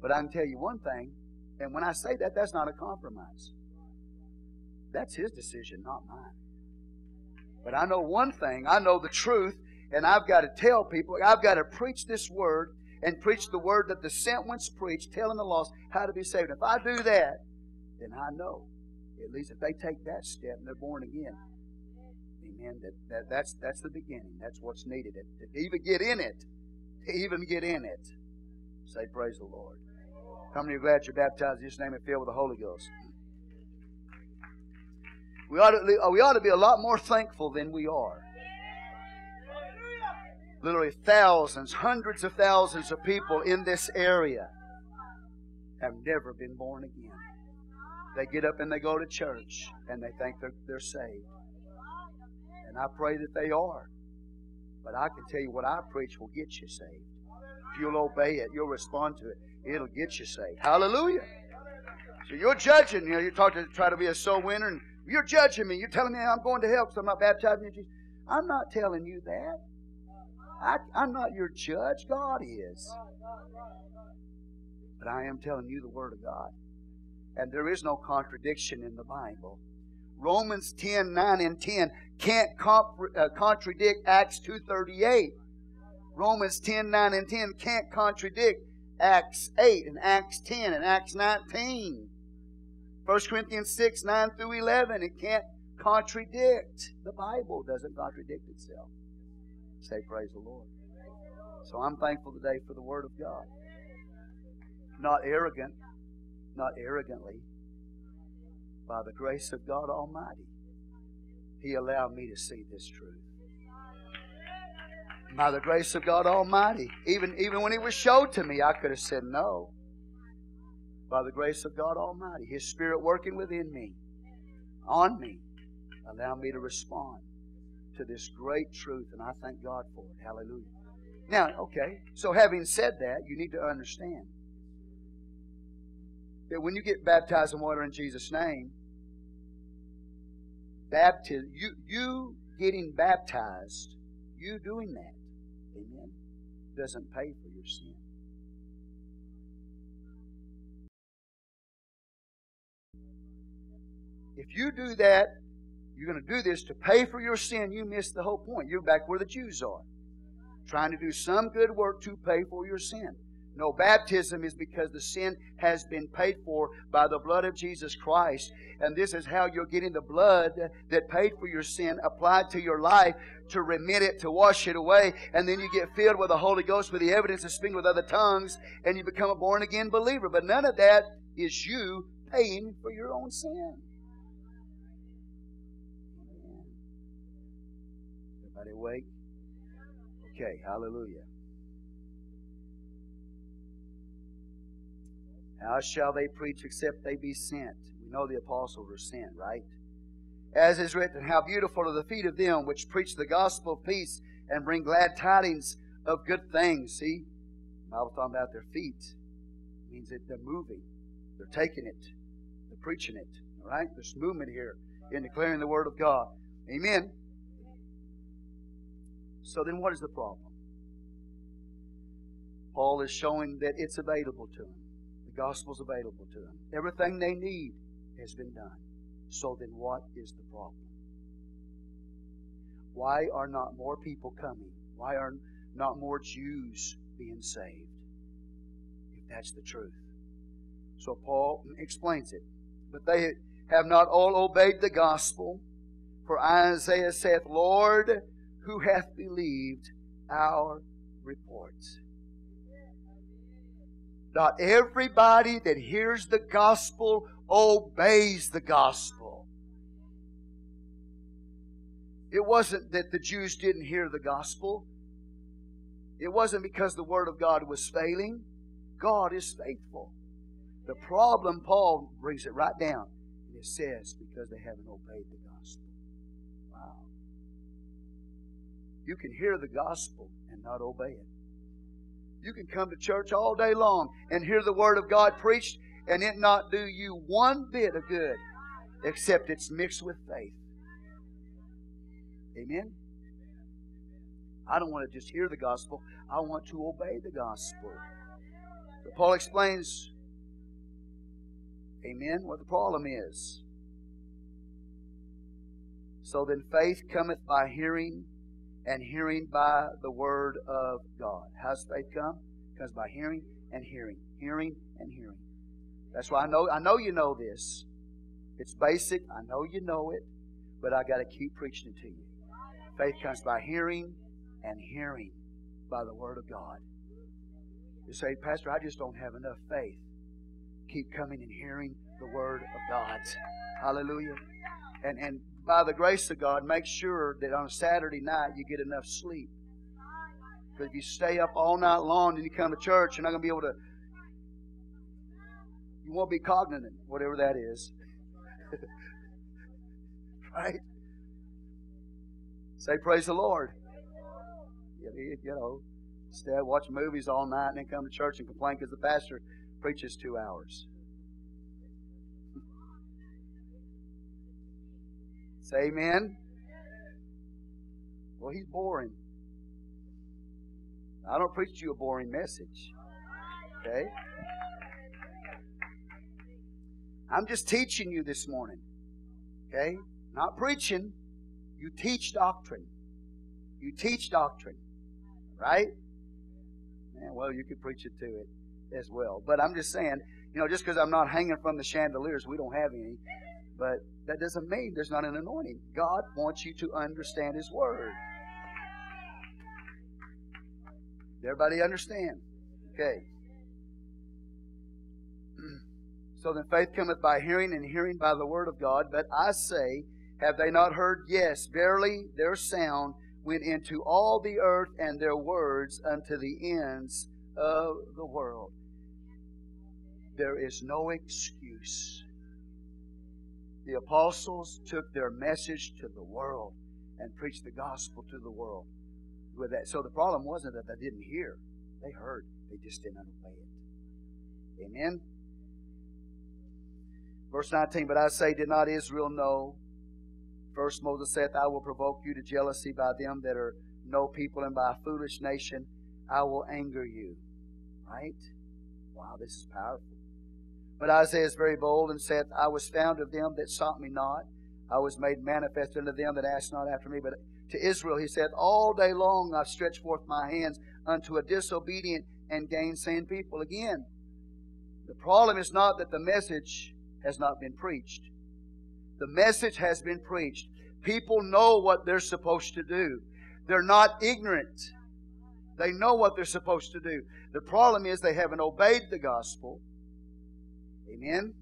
But I can tell you one thing, and when I say that, that's not a compromise. That's his decision, not mine. But I know one thing I know the truth, and I've got to tell people, I've got to preach this word and preach the word that the sent ones preach, telling the lost how to be saved. If I do that, then I know, at least if they take that step and they're born again, amen, that, that that's, that's the beginning. That's what's needed. To, even get in it, to even get in it, say, Praise the Lord. How many are glad you're baptized in His name and filled with the Holy Ghost? We ought, to, we ought to be a lot more thankful than we are. Literally, thousands, hundreds of thousands of people in this area have never been born again. They get up and they go to church and they think they're, they're saved. And I pray that they are. But I can tell you what I preach will get you saved. If you'll obey it, you'll respond to it, it'll get you saved. Hallelujah. So you're judging, you know, you talk to try to be a soul winner and you're judging me. You're telling me I'm going to hell because I'm not baptizing in Jesus. I'm not telling you that. I, I'm not your judge. God is. But I am telling you the Word of God. And there is no contradiction in the Bible. Romans 10, 9 and 10 can't comp- uh, contradict Acts 2.38. Romans 10, 9 and 10 can't contradict Acts 8 and Acts 10 and Acts 19. 1 Corinthians 6, 9 through 11. It can't contradict. The Bible doesn't contradict itself. Say, Praise the Lord. So I'm thankful today for the Word of God. Not arrogant, not arrogantly. By the grace of God Almighty, He allowed me to see this truth. By the grace of God Almighty, even, even when He was showed to me, I could have said no by the grace of God Almighty, His Spirit working within me, on me, allow me to respond. To this great truth, and I thank God for it. Hallelujah. Now, okay, so having said that, you need to understand that when you get baptized in water in Jesus' name, baptism, you, you getting baptized, you doing that, amen, doesn't pay for your sin. If you do that, you're going to do this to pay for your sin, you miss the whole point. You're back where the Jews are. Trying to do some good work to pay for your sin. No, baptism is because the sin has been paid for by the blood of Jesus Christ. And this is how you're getting the blood that paid for your sin applied to your life to remit it, to wash it away. And then you get filled with the Holy Ghost with the evidence of speaking with other tongues and you become a born again believer. But none of that is you paying for your own sin. Everybody awake? Okay, hallelujah. How shall they preach except they be sent? We know the apostles were sent, right? As is written, How beautiful are the feet of them which preach the gospel of peace and bring glad tidings of good things. See? The Bible's talking about their feet. It means that they're moving. They're taking it. They're preaching it. All right? There's movement here in declaring the word of God. Amen. So then what is the problem? Paul is showing that it's available to them. The gospel's available to them. Everything they need has been done. So then what is the problem? Why are not more people coming? Why are not more Jews being saved? If that's the truth. So Paul explains it. But they have not all obeyed the gospel. For Isaiah saith, Lord, who hath believed our reports? Not everybody that hears the gospel obeys the gospel. It wasn't that the Jews didn't hear the gospel. It wasn't because the Word of God was failing. God is faithful. The problem, Paul brings it right down. It says, because they haven't obeyed the gospel. You can hear the gospel and not obey it. You can come to church all day long and hear the Word of God preached and it not do you one bit of good except it's mixed with faith. Amen? I don't want to just hear the gospel, I want to obey the gospel. Paul explains, Amen, what the problem is. So then faith cometh by hearing, and hearing by the word of God. How's faith come? Comes by hearing and hearing, hearing and hearing. That's why I know I know you know this. It's basic. I know you know it, but I got to keep preaching it to you. Faith comes by hearing and hearing by the word of God. You say, Pastor, I just don't have enough faith. Keep coming and hearing the word of God. Hallelujah. And and by the grace of God, make sure that on a Saturday night you get enough sleep. Because if you stay up all night long and you come to church, you're not going to be able to. You won't be cognizant, whatever that is. [laughs] right? Say, Praise the Lord. You know, stay watch movies all night and then come to church and complain because the pastor preaches two hours. Say amen. Well, he's boring. I don't preach you a boring message. Okay? I'm just teaching you this morning. Okay? Not preaching. You teach doctrine. You teach doctrine. Right? Man, well, you could preach it to it as well. But I'm just saying, you know, just because I'm not hanging from the chandeliers, we don't have any. But that doesn't mean there's not an anointing. God wants you to understand His Word. Everybody understand? Okay. [clears throat] So then faith cometh by hearing, and hearing by the Word of God. But I say, have they not heard? Yes, verily their sound went into all the earth, and their words unto the ends of the world. There is no excuse the apostles took their message to the world, and preached the gospel to the world. With that, so the problem wasn't that they didn't hear; they heard, they just didn't obey it. Amen. Verse 19, but I say, did not Israel know? First Moses saith, I will provoke you to jealousy by them that are no people, and by a foolish nation I will anger you. Right? Wow, this is powerful. But Isaiah is very bold and said, I was found of them that sought me not. I was made manifest unto them that asked not after me. But to Israel he said, All day long I've stretched forth my hands unto a disobedient and gainsaying people. Again, the problem is not that the message has not been preached. The message has been preached. People know what they're supposed to do. They're not ignorant. They know what they're supposed to do. The problem is they haven't obeyed the gospel. Amen.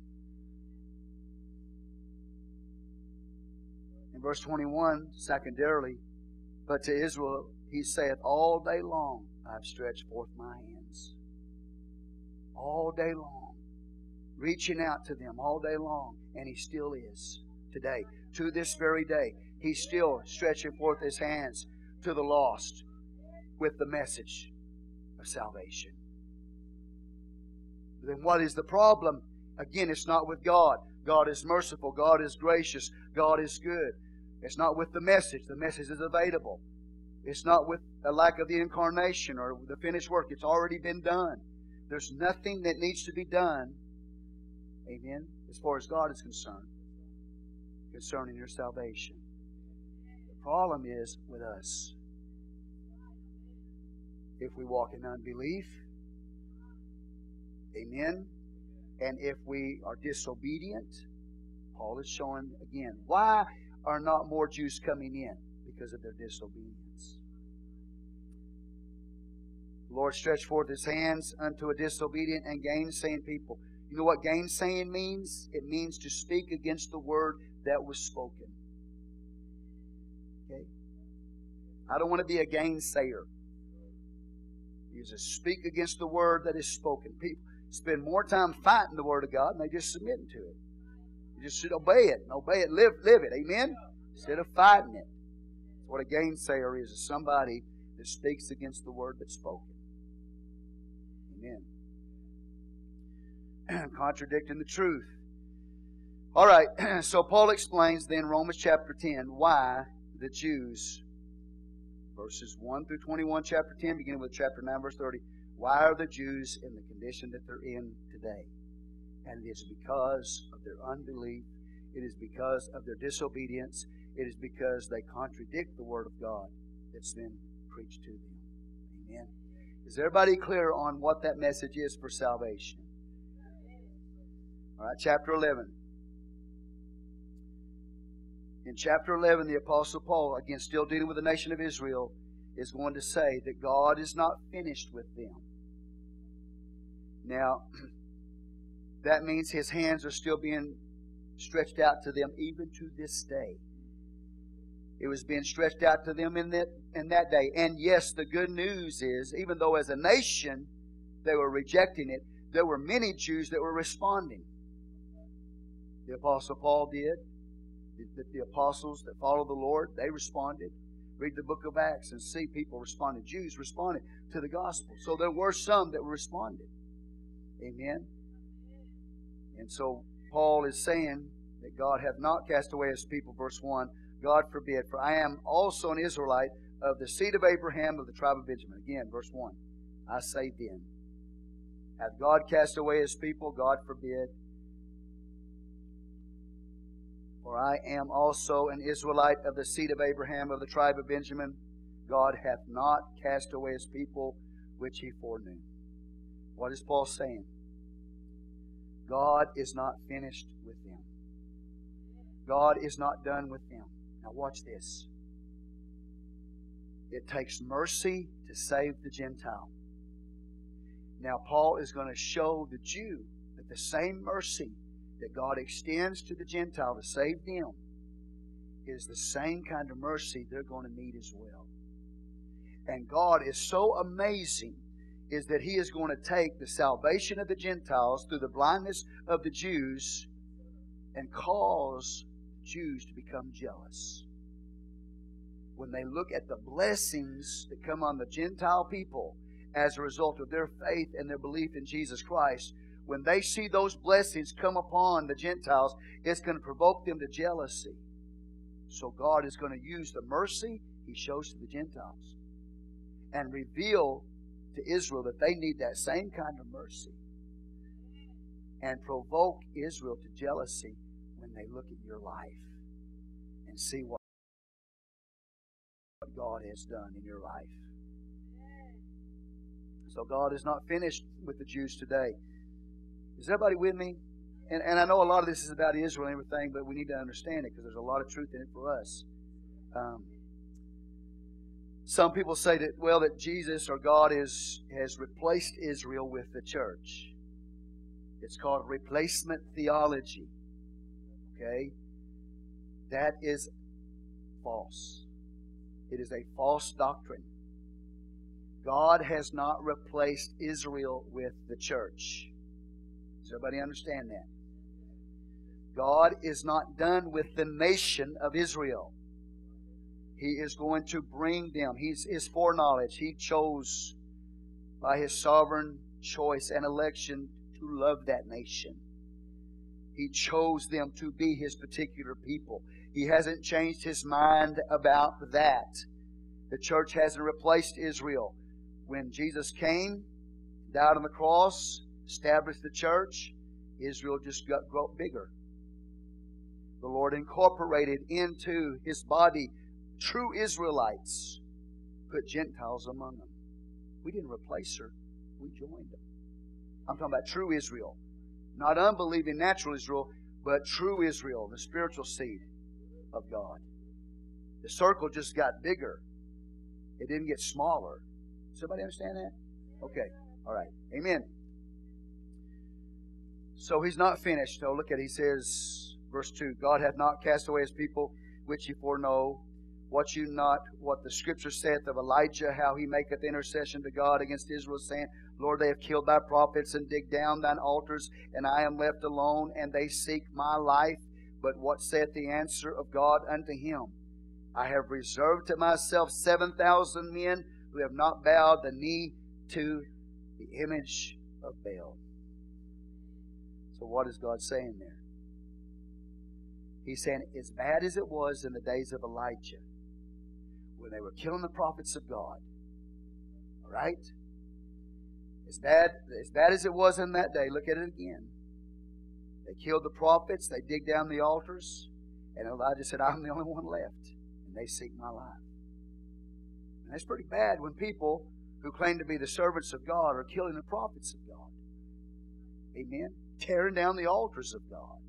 In verse 21, secondarily, but to Israel he saith, All day long I've stretched forth my hands. All day long. Reaching out to them all day long. And he still is today. To this very day. He's still stretching forth his hands to the lost with the message of salvation. Then what is the problem? Again, it's not with God. God is merciful. God is gracious. God is good. It's not with the message. The message is available. It's not with a lack of the incarnation or the finished work. It's already been done. There's nothing that needs to be done, amen, as far as God is concerned, concerning your salvation. The problem is with us. If we walk in unbelief, amen, and if we are disobedient, Paul is showing again why are not more Jews coming in? Because of their disobedience. The Lord stretched forth his hands unto a disobedient and gainsaying people. You know what gainsaying means? It means to speak against the word that was spoken. Okay? I don't want to be a gainsayer. You just speak against the word that is spoken. People spend more time fighting the word of God than they just submitting to it. You just should obey it and obey it, live, live it. Amen? Instead of fighting it. What a gainsayer is, is somebody that speaks against the word that's spoken. Amen. [clears throat] Contradicting the truth. All right, [clears throat] so Paul explains then Romans chapter 10 why the Jews, verses 1 through 21, chapter 10, beginning with chapter 9, verse 30, why are the Jews in the condition that they're in today? And it is because of their unbelief. It is because of their disobedience. It is because they contradict the Word of God that's been preached to them. Amen. Is everybody clear on what that message is for salvation? All right, chapter 11. In chapter 11, the Apostle Paul, again, still dealing with the nation of Israel, is going to say that God is not finished with them. Now, that means his hands are still being stretched out to them even to this day. It was being stretched out to them in that, in that day. And yes, the good news is, even though as a nation they were rejecting it, there were many Jews that were responding. The Apostle Paul did. The, the, apostles that followed the Lord, they responded. Read the book of Acts and see people responded. Jews responded to the gospel. So there were some that responded. Amen. And so Paul is saying that God hath not cast away his people, verse 1. God forbid, for I am also an Israelite of the seed of Abraham of the tribe of Benjamin. Again, verse 1. I say then, hath God cast away his people? God forbid. For I am also an Israelite of the seed of Abraham of the tribe of Benjamin. God hath not cast away his people which he foreknew. What is Paul saying? God is not finished with them. God is not done with them. Now, watch this. It takes mercy to save the Gentile. Now, Paul is going to show the Jew that the same mercy that God extends to the Gentile to save them is the same kind of mercy they're going to need as well. And God is so amazing is that he is going to take the salvation of the Gentiles through the blindness of the Jews and cause Jews to become jealous. when they look at the blessings that come on the Gentile people as a result of their faith and their belief in Jesus Christ, when they see those blessings come upon the Gentiles, it's going to provoke them to jealousy. So God is going to use the mercy He shows to the Gentiles and reveal to Israel that they need that same kind of mercy and provoke Israel to jealousy when they look at your life and see what God has done in your life. So God is not finished with the Jews today. Is everybody with me? And, and I know a lot of this is about Israel and everything, but we need to understand it because there's a lot of truth in it for us. Um, some people say that, well, that Jesus or God is, has replaced Israel with the church. It's called replacement theology. Okay? That is false. It is a false doctrine. God has not replaced Israel with the church. Does everybody understand that? God is not done with the nation of Israel. He is going to bring them. He's his foreknowledge. He chose by his sovereign choice and election to love that nation. He chose them to be his particular people. He hasn't changed his mind about that. The church hasn't replaced Israel. When Jesus came, died on the cross, established the church, Israel just got bigger. The Lord incorporated into his body true Israelites, put Gentiles among them. We didn't replace her, we joined them. I'm talking about true Israel. Not unbelieving natural Israel, but true Israel, the spiritual seed of God. The circle just got bigger. It didn't get smaller. Somebody understand that? Okay. All right. Amen. So he's not finished. So look at it. He says, verse 2 God hath not cast away his people, which he foreknow. Watch you not what the scripture saith of Elijah, how he maketh intercession to God against Israel, saying, Lord, they have killed thy prophets and digged down thine altars, and I am left alone, and they seek my life. But what saith the answer of God unto him? I have reserved to myself seven thousand men who have not bowed the knee to the image of Baal. So, what is God saying there? He's saying, as bad as it was in the days of Elijah, when they were killing the prophets of God, all right? As bad, as bad as it was in that day, look at it again. They killed the prophets, they dig down the altars, and Elijah said, I'm the only one left, and they seek my life. And that's pretty bad when people who claim to be the servants of God are killing the prophets of God. Amen? Tearing down the altars of God.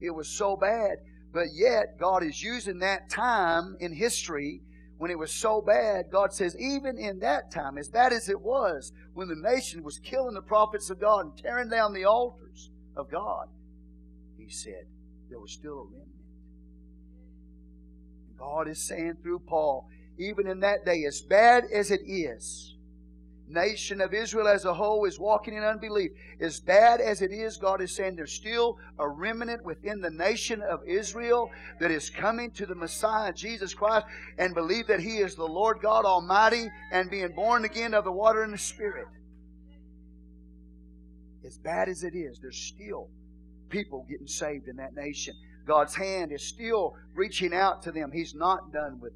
It was so bad, but yet God is using that time in history when it was so bad, God says, even in that time, as bad as it was, when the nation was killing the prophets of God and tearing down the altars of God, He said, there was still a remnant. God is saying through Paul, even in that day, as bad as it is, nation of Israel as a whole is walking in unbelief. As bad as it is, God is saying there's still a remnant within the nation of Israel that is coming to the Messiah, Jesus Christ, and believe that He is the Lord God Almighty and being born again of the water and the Spirit. As bad as it is, there's still people getting saved in that nation. God's hand is still reaching out to them. He's not done with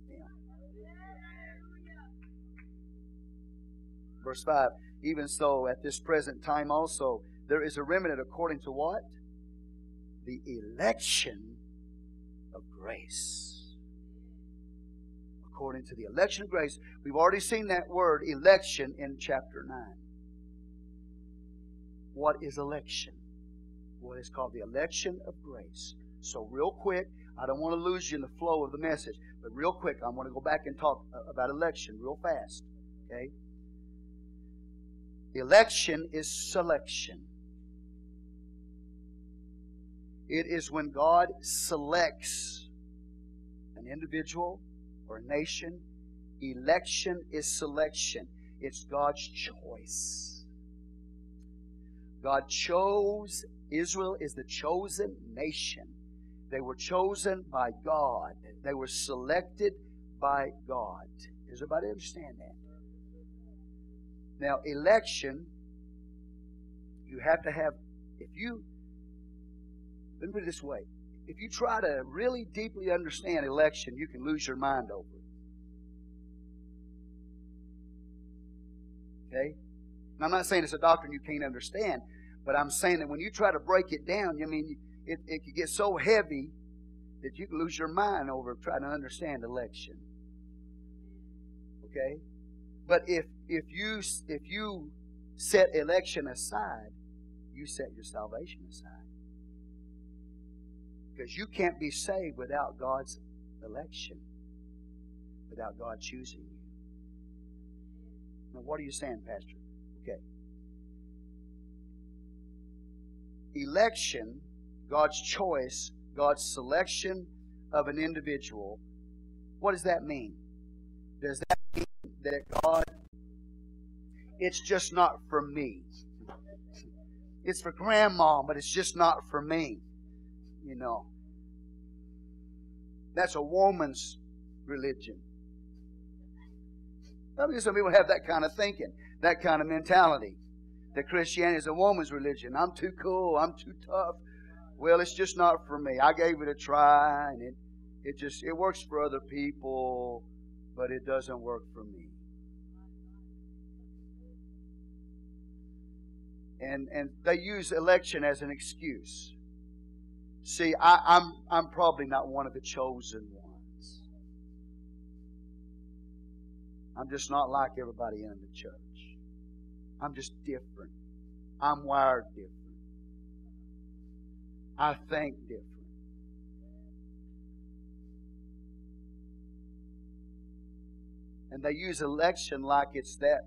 Verse 5 Even so, at this present time also, there is a remnant according to what? The election of grace. According to the election of grace. We've already seen that word, election, in chapter 9. What is election? What is called the election of grace. So, real quick, I don't want to lose you in the flow of the message, but real quick, I want to go back and talk uh, about election real fast. Okay? Election is selection. It is when God selects an individual or a nation. Election is selection. It's God's choice. God chose Israel is the chosen nation. They were chosen by God. They were selected by God. Does everybody understand that? Now, election, you have to have, if you, let me put it this way if you try to really deeply understand election, you can lose your mind over it. Okay? And I'm not saying it's a doctrine you can't understand, but I'm saying that when you try to break it down, I mean, it, it can get so heavy that you can lose your mind over trying to understand election. Okay? But if if you if you set election aside, you set your salvation aside. Because you can't be saved without God's election, without God choosing you. Now, what are you saying, Pastor? Okay. Election, God's choice, God's selection of an individual, what does that mean? Does that mean that God, it's just not for me? It's for grandma, but it's just not for me. You know. That's a woman's religion. I mean, some people have that kind of thinking, that kind of mentality. That Christianity is a woman's religion. I'm too cool. I'm too tough. Well, it's just not for me. I gave it a try, and it, it just it works for other people, but it doesn't work for me. And and they use election as an excuse. See, I, I'm, I'm probably not one of the chosen ones. I'm just not like everybody in the church. I'm just different. I'm wired different. I think different. And they use election like it's that,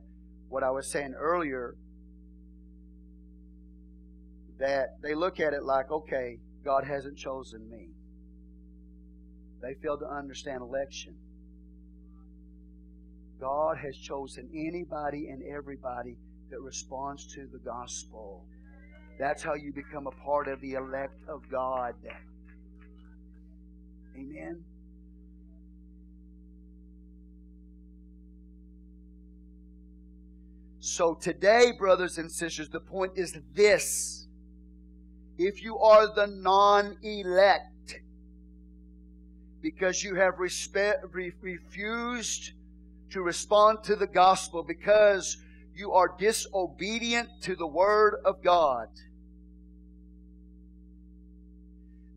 what I was saying earlier, that they look at it like, okay, God hasn't chosen me. They fail to understand election. God has chosen anybody and everybody that responds to the gospel. That's how you become a part of the elect of God. Amen. So today, brothers and sisters, the point is this if you are the non elect because you have re- refused to respond to the gospel because you are disobedient to the word of God,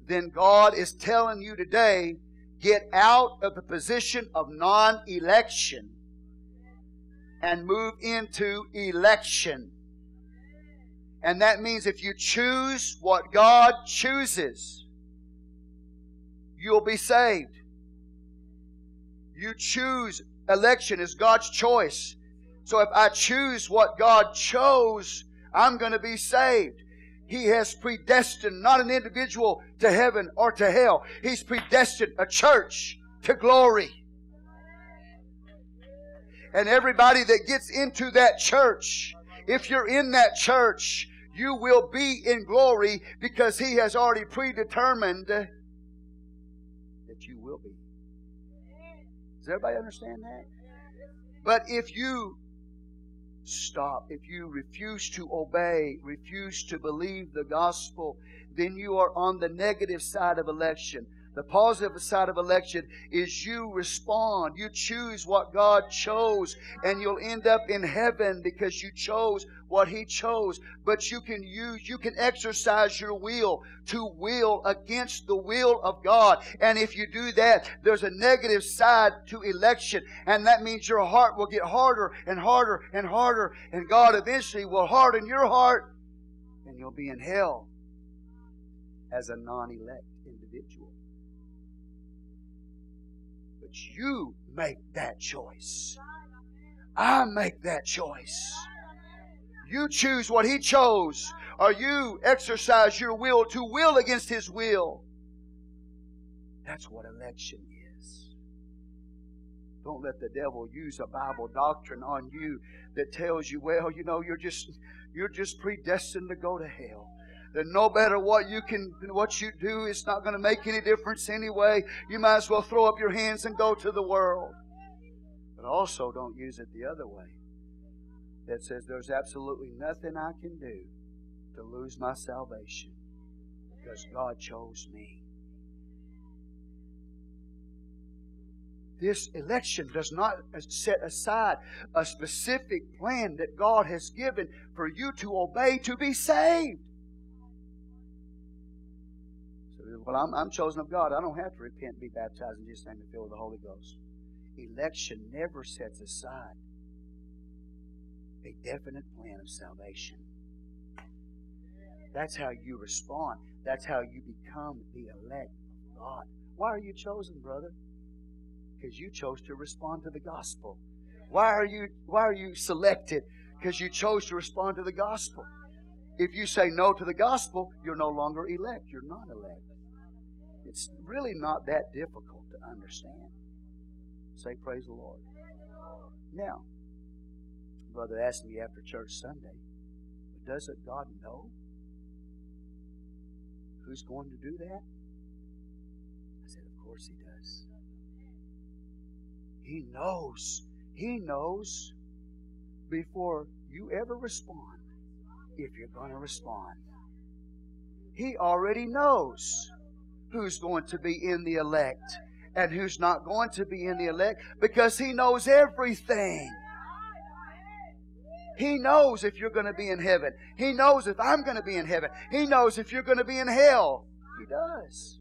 then God is telling you today get out of the position of non election and move into election. And that means if you choose what God chooses, you'll be saved. You choose election is God's choice. So if I choose what God chose, I'm going to be saved. He has predestined not an individual to heaven or to hell. He's predestined a church to glory. And everybody that gets into that church, if you're in that church, you will be in glory because He has already predetermined that you will be. Does everybody understand that? But if you stop, if you refuse to obey, refuse to believe the gospel, then you are on the negative side of election. The positive side of election is you respond. You choose what God chose, and you'll end up in heaven because you chose what He chose. But you can use, you can exercise your will to will against the will of God. And if you do that, there's a negative side to election, and that means your heart will get harder and harder and harder, and God eventually will harden your heart, and you'll be in hell as a non elect individual. You make that choice. I make that choice. You choose what He chose, or you exercise your will to will against His will. That's what election is. Don't let the devil use a Bible doctrine on you that tells you, well, you know, you're just you're just predestined to go to hell. Then no matter what you can, what you do, it's not going to make any difference anyway. You might as well throw up your hands and go to the world. But also don't use it the other way. That says there's absolutely nothing I can do to lose my salvation because God chose me. This election does not set aside a specific plan that God has given for you to obey to be saved. Well, I'm, I'm chosen of God. I don't have to repent and be baptized in Jesus' name and filled with the Holy Ghost. Election never sets aside a definite plan of salvation. That's how you respond. That's how you become the elect of God. Why are you chosen, brother? Because you chose to respond to the gospel. Why are you why are you selected? Because you chose to respond to the gospel. If you say no to the gospel, you're no longer elect. You're not elect. It's really not that difficult to understand. Say praise the Lord. Now, brother asked me after church Sunday, doesn't God know who's going to do that? I said, Of course He does. He knows. He knows before you ever respond if you're going to respond. He already knows who's going to be in the elect and who's not going to be in the elect because He knows everything. He knows if you're going to be in heaven. He knows if I'm going to be in heaven. He knows if you're going to be in hell. He does.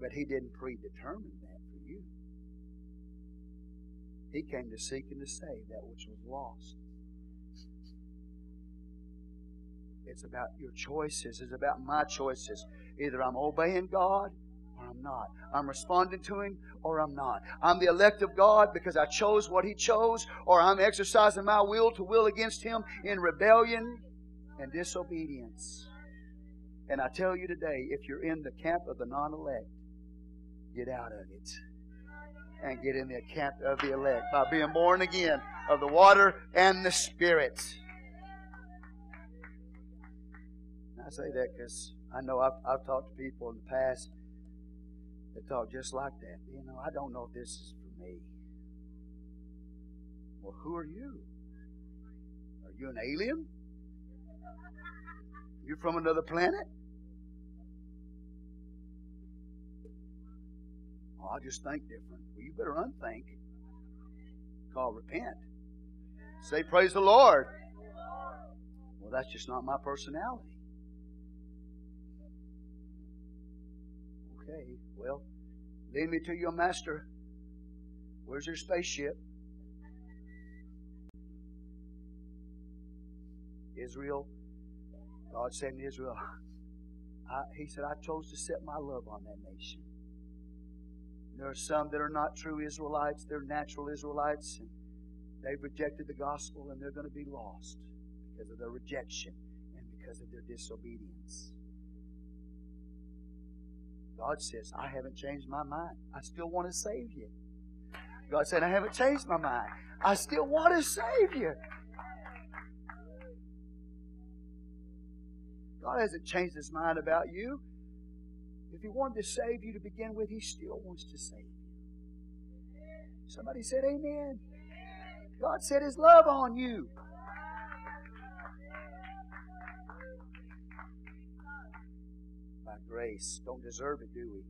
But He didn't predetermine that for you. He came to seek and to save that which was lost. It's about your choices. It's about my choices. Either I'm obeying God or I'm not. I'm responding to Him or I'm not. I'm the elect of God because I chose what He chose, or I'm exercising my will to will against Him in rebellion and disobedience. And I tell you today, if you're in the camp of the non elect, get out of it and get in the camp of the elect by being born again of the water and the Spirit. I say that because I know I've, I've talked to people in the past that talk just like that. You know, I don't know if this is for me. Well, who are you? Are you an alien? You're from another planet? Oh, I just think different. Well, you better unthink. Call repent. Say, Praise the Lord. Well, that's just not my personality. Okay, well, lead me to your master. Where's your spaceship? Israel. God said to Israel, [laughs] I, He said, I chose to set my love on that nation. There are some that are not true Israelites, they're natural Israelites, and they've rejected the gospel and they're going to be lost because of their rejection and because of their disobedience. God says, I haven't changed my mind. I still want to save you. God said, I haven't changed my mind. I still want to save you. God hasn't changed his mind about you. If he wanted to save you to begin with, he still wants to save you. Somebody said, Amen. God set his love on you. Grace. Don't deserve it, do we?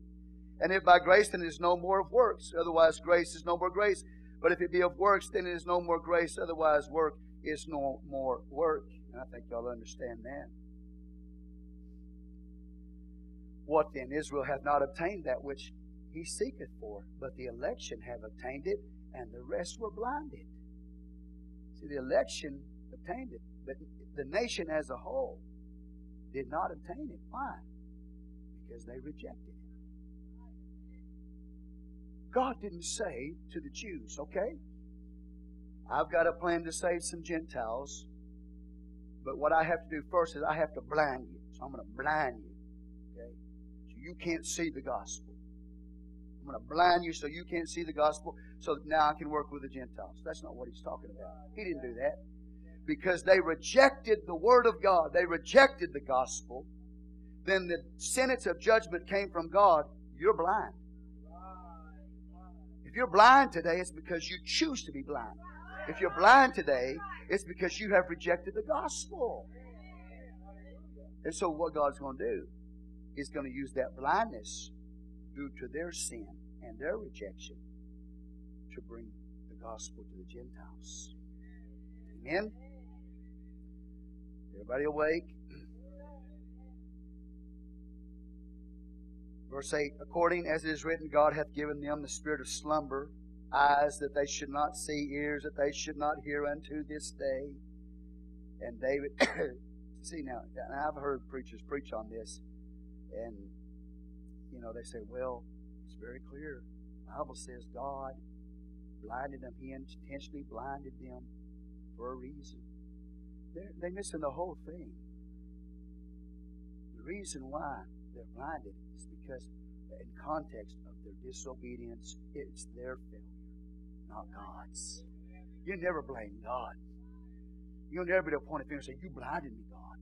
And if by grace, then it is no more of works. Otherwise, grace is no more grace. But if it be of works, then it is no more grace. Otherwise, work is no more work. And I think y'all understand that. What then? Israel hath not obtained that which he seeketh for, but the election have obtained it, and the rest were blinded. See, the election obtained it, but the nation as a whole did not obtain it. Why? Because they rejected it. God didn't say to the Jews, okay, I've got a plan to save some Gentiles, but what I have to do first is I have to blind you. So I'm going to blind you, okay? So you can't see the gospel. I'm going to blind you so you can't see the gospel so now I can work with the Gentiles. That's not what he's talking about. He didn't do that. because they rejected the Word of God, they rejected the gospel, then the sentence of judgment came from God. You're blind. If you're blind today, it's because you choose to be blind. If you're blind today, it's because you have rejected the gospel. And so, what God's going to do is going to use that blindness due to their sin and their rejection to bring the gospel to the Gentiles. Amen? Everybody awake? Verse 8 According as it is written, God hath given them the spirit of slumber, eyes that they should not see, ears that they should not hear unto this day. And David, [coughs] see now, I've heard preachers preach on this, and you know, they say, well, it's very clear. The Bible says God blinded them. He intentionally blinded them for a reason. They're, they're missing the whole thing. The reason why they're blinded is because, in context of their disobedience, it's their failure, not God's. You never blame God. You'll never be able to point a finger and say, You blinded me, God.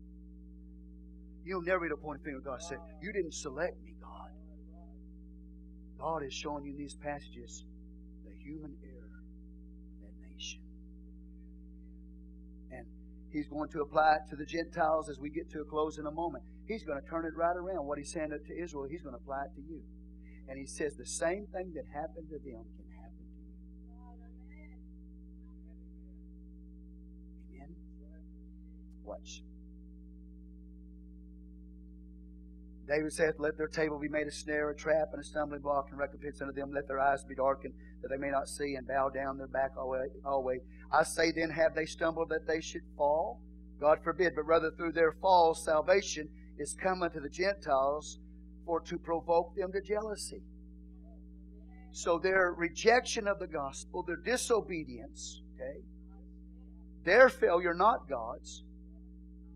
You'll never be able to point a finger at God and say, You didn't select me, God. God is showing you in these passages the human error of that nation. And He's going to apply it to the Gentiles as we get to a close in a moment. He's going to turn it right around. What He's saying to Israel, He's going to apply it to you. And He says the same thing that happened to them can happen to you. Amen? Watch. David saith, Let their table be made a snare, a trap, and a stumbling block, and recompense unto them. Let their eyes be darkened, that they may not see, and bow down their back always. I say then, have they stumbled that they should fall? God forbid, but rather through their fall, salvation is come unto the Gentiles for to provoke them to jealousy. So their rejection of the gospel, their disobedience, okay, their failure, not God's,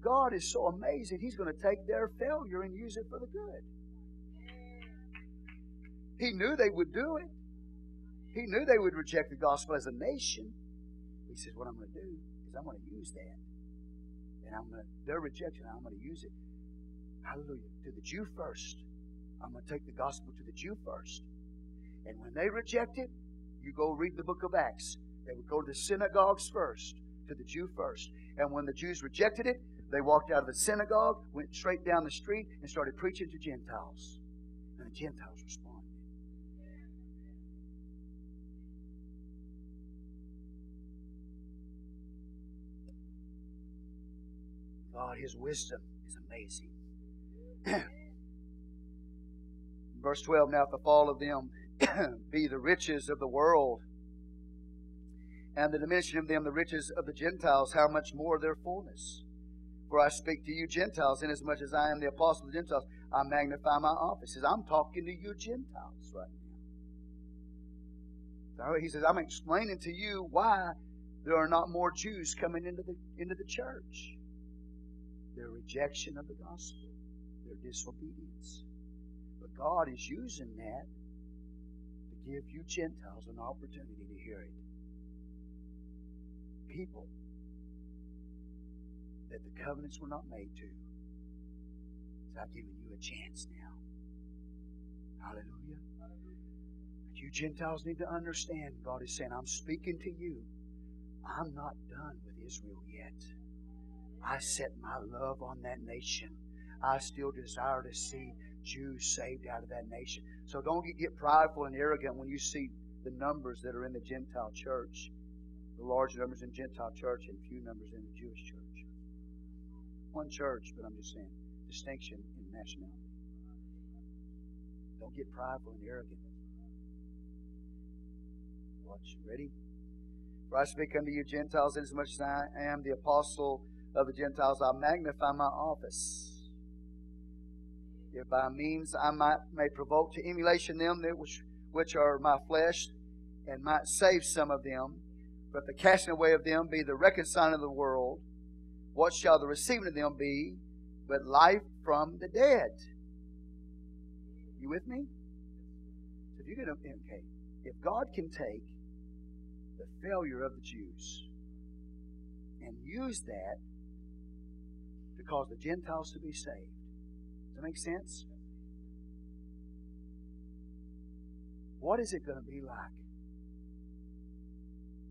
God is so amazing, He's going to take their failure and use it for the good. He knew they would do it. He knew they would reject the gospel as a nation. He says, What I'm going to do is I'm going to use that. And I'm going to, their rejection, I'm going to use it. Hallelujah. To the Jew first. I'm going to take the gospel to the Jew first. And when they reject it, you go read the book of Acts. They would go to the synagogues first, to the Jew first. And when the Jews rejected it, they walked out of the synagogue, went straight down the street, and started preaching to Gentiles. And the Gentiles responded. God, His wisdom is amazing. [clears throat] Verse 12 Now, if the fall of them [clears throat] be the riches of the world, and the diminution of them the riches of the Gentiles, how much more their fullness? For I speak to you Gentiles, inasmuch as I am the apostle of the Gentiles, I magnify my office. I'm talking to you Gentiles right now. So he says, I'm explaining to you why there are not more Jews coming into the into the church. Their rejection of the gospel, their disobedience. But God is using that to give you Gentiles an opportunity to hear it. People that the covenants were not made to. So I've given you a chance now. Hallelujah. But you Gentiles need to understand God is saying, I'm speaking to you. I'm not done with Israel yet. I set my love on that nation. I still desire to see Jews saved out of that nation. So don't get prideful and arrogant when you see the numbers that are in the Gentile church. The large numbers in Gentile church and few numbers in the Jewish church one church, but I'm just saying distinction in nationality. Don't get prideful and arrogant. Watch. Ready? For I speak unto you Gentiles, inasmuch as I am the apostle of the Gentiles, I magnify my office. If by means I might may provoke to emulation them that which, which are my flesh, and might save some of them, but the casting away of them be the reconciling of the world, what shall the receiving of them be but life from the dead? You with me? If you get okay, if God can take the failure of the Jews and use that to cause the Gentiles to be saved. That make sense? What is it going to be like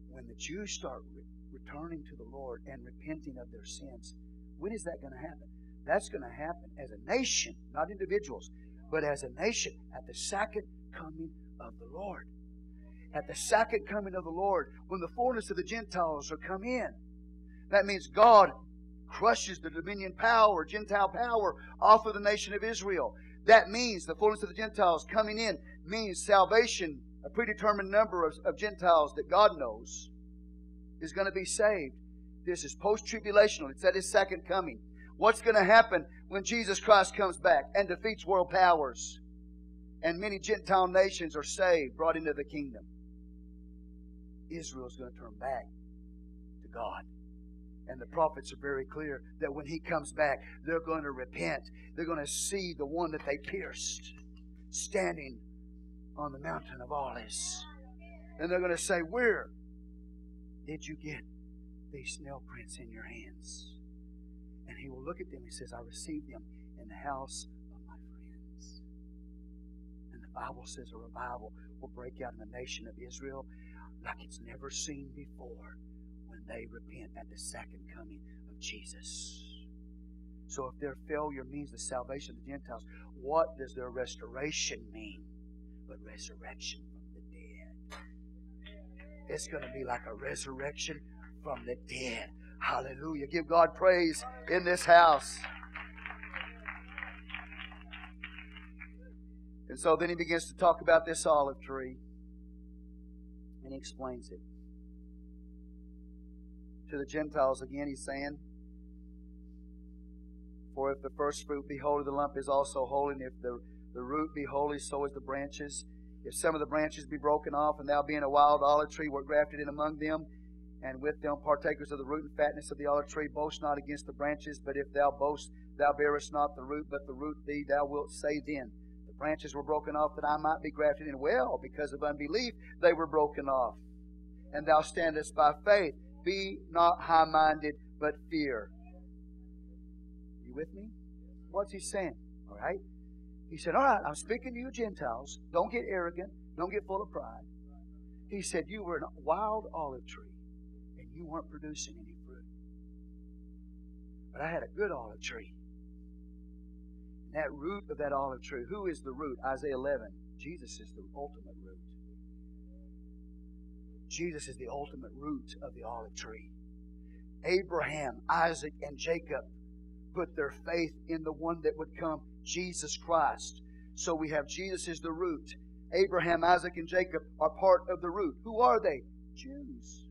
when the Jews start re- returning to the Lord and repenting of their sins? When is that going to happen? That's going to happen as a nation, not individuals, but as a nation at the second coming of the Lord. At the second coming of the Lord, when the fullness of the Gentiles are come in. That means God crushes the dominion power, Gentile power, off of the nation of Israel. That means the fullness of the Gentiles coming in means salvation, a predetermined number of, of Gentiles that God knows is going to be saved. This is post tribulational. It's at his second coming. What's going to happen when Jesus Christ comes back and defeats world powers and many Gentile nations are saved, brought into the kingdom? Israel's going to turn back to God. And the prophets are very clear that when he comes back, they're going to repent. They're going to see the one that they pierced standing on the mountain of Olives. And they're going to say, Where did you get these nail prints in your hands? And he will look at them. He says, I received them in the house of my friends. And the Bible says a revival will break out in the nation of Israel like it's never seen before they repent at the second coming of Jesus. So if their failure means the salvation of the Gentiles, what does their restoration mean? But resurrection from the dead. It's going to be like a resurrection from the dead. Hallelujah. Give God praise in this house. And so then he begins to talk about this olive tree. And he explains it. To the Gentiles again, he's saying, For if the first fruit be holy, the lump is also holy, and if the, the root be holy, so is the branches. If some of the branches be broken off, and thou being a wild olive tree were grafted in among them, and with them partakers of the root and fatness of the olive tree, boast not against the branches, but if thou boast, thou bearest not the root, but the root thee, thou wilt say then, The branches were broken off that I might be grafted in. Well, because of unbelief, they were broken off. And thou standest by faith. Be not high minded, but fear. You with me? What's he saying? All right? He said, All right, I'm speaking to you Gentiles. Don't get arrogant. Don't get full of pride. He said, You were a wild olive tree, and you weren't producing any fruit. But I had a good olive tree that root of that olive tree. Who is the root? Isaiah 11. Jesus is the ultimate. Jesus is the ultimate root of the olive tree. Abraham, Isaac, and Jacob put their faith in the one that would come, Jesus Christ. So we have Jesus is the root. Abraham, Isaac, and Jacob are part of the root. Who are they? Jews.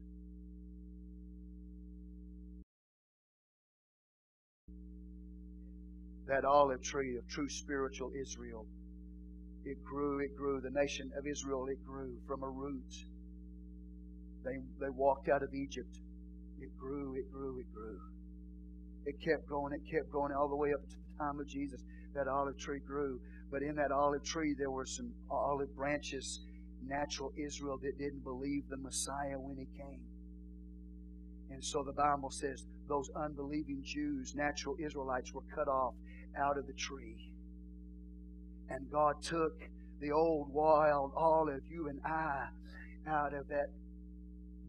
that olive tree of true spiritual Israel. It grew, it grew. The nation of Israel, it grew from a root. They, they walked out of Egypt. It grew, it grew, it grew. It kept growing, it kept growing all the way up to the time of Jesus. That olive tree grew. But in that olive tree, there were some olive branches, natural Israel, that didn't believe the Messiah when he came. And so the Bible says those unbelieving Jews, natural Israelites, were cut off out of the tree. And God took the old wild olive, you and I, out of that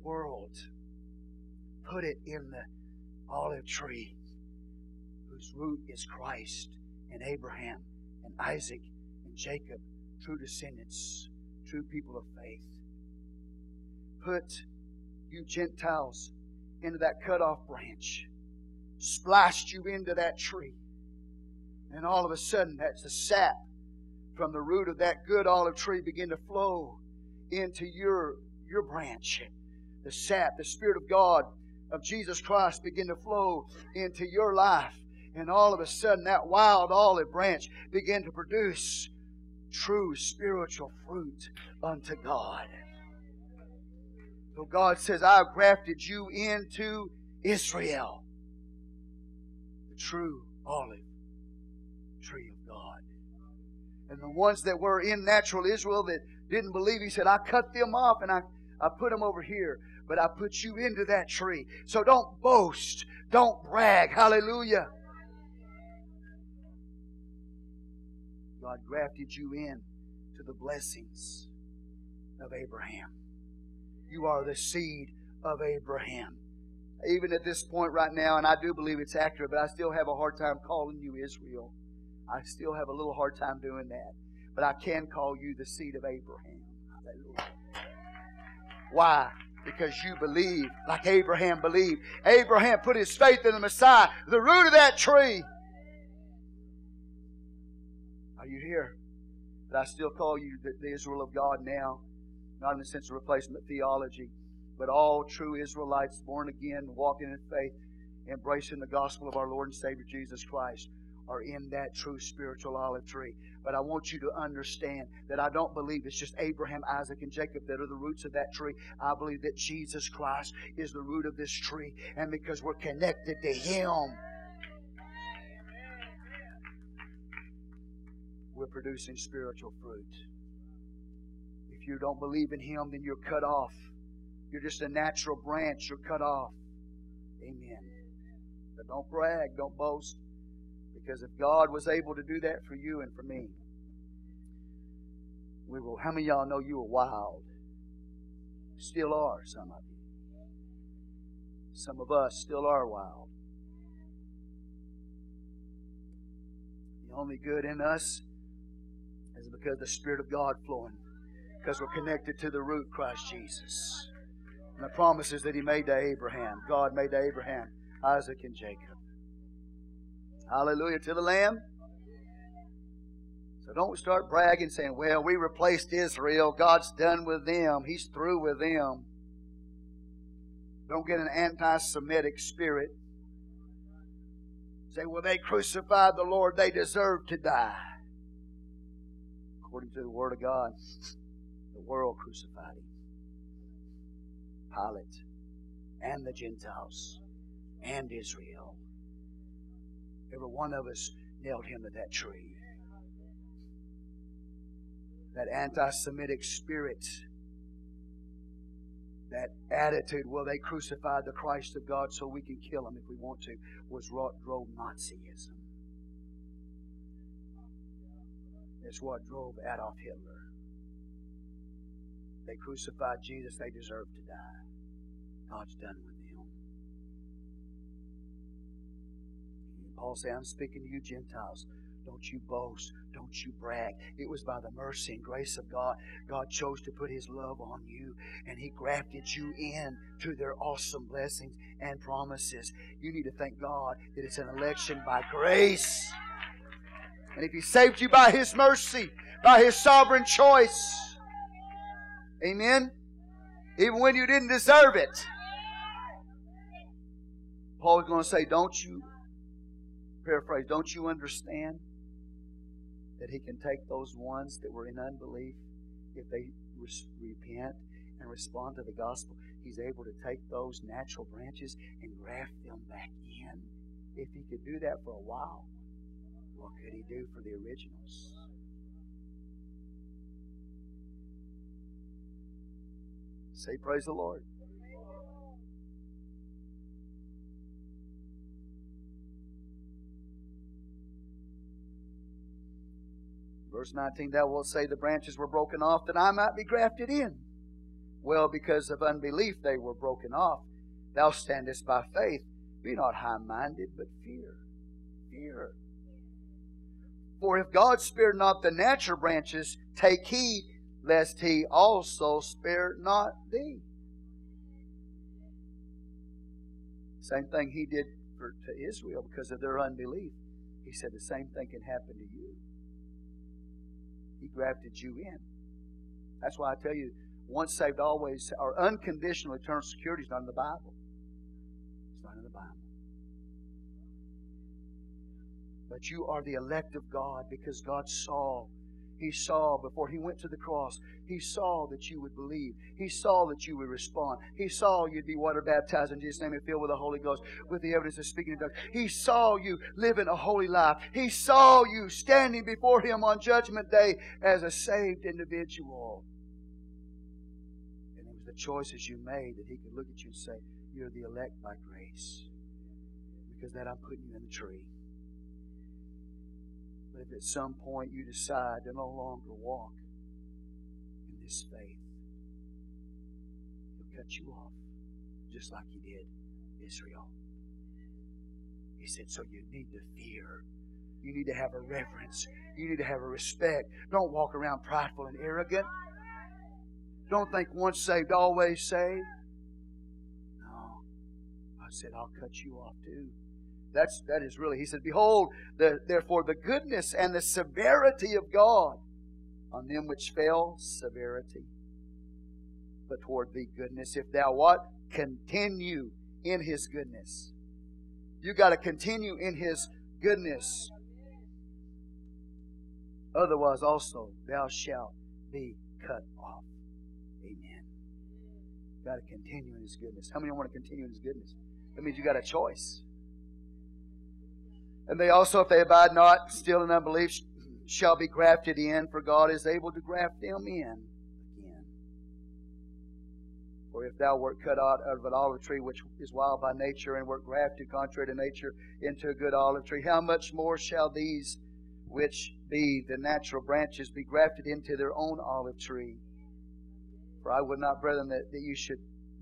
world, put it in the olive tree whose root is Christ and Abraham and Isaac and Jacob, true descendants, true people of faith. Put you Gentiles into that cut off branch, splashed you into that tree and all of a sudden, that's the sap from the root of that good olive tree begin to flow into your, your branch. The sap, the Spirit of God, of Jesus Christ begin to flow into your life. And all of a sudden, that wild olive branch begin to produce true spiritual fruit unto God. So God says, I've grafted you into Israel, the true olive tree of God. And the ones that were in natural Israel that didn't believe, he said, I cut them off and I, I put them over here. but I put you into that tree. So don't boast. Don't brag. Hallelujah. God grafted you in to the blessings of Abraham. You are the seed of Abraham. Even at this point right now, and I do believe it's accurate, but I still have a hard time calling you Israel. I still have a little hard time doing that. But I can call you the seed of Abraham. Hallelujah. Why? Because you believe like Abraham believed. Abraham put his faith in the Messiah, the root of that tree. Are you here? But I still call you the, the Israel of God now, not in the sense of replacement theology, but all true Israelites born again, walking in faith, embracing the gospel of our Lord and Savior Jesus Christ are in that true spiritual olive tree. But I want you to understand that I don't believe it's just Abraham, Isaac, and Jacob that are the roots of that tree. I believe that Jesus Christ is the root of this tree. And because we're connected to Him, we're producing spiritual fruit. If you don't believe in Him, then you're cut off. You're just a natural branch, you're cut off. Amen. But don't brag, don't boast. Because if God was able to do that for you and for me, we will. How many y'all know you were wild? Still are, some of you. Some of us still are wild. The only good in us is because the Spirit of God flowing. Because we're connected to the root, Christ Jesus. And the promises that He made to Abraham, God made to Abraham, Isaac, and Jacob. Hallelujah to the Lamb. So don't start bragging saying, well, we replaced Israel. God's done with them. He's through with them. Don't get an anti Semitic spirit. Say, well, they crucified the Lord. They deserve to die. According to the Word of God, the world crucified him. Pilate and the Gentiles and Israel. Every one of us nailed him to that tree. That anti Semitic spirit, that attitude, well, they crucified the Christ of God so we can kill him if we want to, was what drove Nazism. It's what drove Adolf Hitler. They crucified Jesus, they deserved to die. God's done with Paul said, I'm speaking to you Gentiles. Don't you boast. Don't you brag. It was by the mercy and grace of God. God chose to put His love on you, and He grafted you in to their awesome blessings and promises. You need to thank God that it's an election by grace. And if He saved you by His mercy, by His sovereign choice, amen? Even when you didn't deserve it. Paul's going to say, Don't you paraphrase, don't you understand that He can take those ones that were in unbelief, if they repent and respond to the gospel, He's able to take those natural branches and graft them back in. If He could do that for a while, what could He do for the originals? Say, Praise the Lord. Verse 19, thou wilt say the branches were broken off that I might be grafted in. Well, because of unbelief they were broken off. Thou standest by faith. Be not high minded, but fear. Fear. For if God spared not the natural branches, take heed lest he also spare not thee. Same thing he did for, to Israel because of their unbelief. He said the same thing can happen to you. He grafted you in. That's why I tell you, once saved, always, or unconditional eternal security is not in the Bible. It's not in the Bible. But you are the elect of God because God saw he saw before he went to the cross, he saw that you would believe. He saw that you would respond. He saw you'd be water baptized in Jesus' name and filled with the Holy Ghost with the evidence of speaking in tongues. He saw you living a holy life. He saw you standing before him on Judgment Day as a saved individual. And it was the choices you made, that He could look at you and say, You're the elect by grace. Because that I'm putting you in the tree. But if at some point you decide to no longer walk in this faith, He'll cut you off, just like He did Israel. He said, So you need to fear. You need to have a reverence. You need to have a respect. Don't walk around prideful and arrogant. Don't think once saved, always saved. No. I said, I'll cut you off too. That's that is really. He said, Behold, the, therefore the goodness and the severity of God on them which fail, severity. But toward thee goodness, if thou what? Continue in his goodness. You got to continue in his goodness. Otherwise also thou shalt be cut off. Amen. Got to continue in his goodness. How many want to continue in his goodness? That means you got a choice. And they also, if they abide not still in unbelief, shall be grafted in, for God is able to graft them in again. For if thou wert cut out of an olive tree which is wild by nature, and wert grafted contrary to nature into a good olive tree, how much more shall these which be the natural branches be grafted into their own olive tree? For I would not, brethren, that, that you should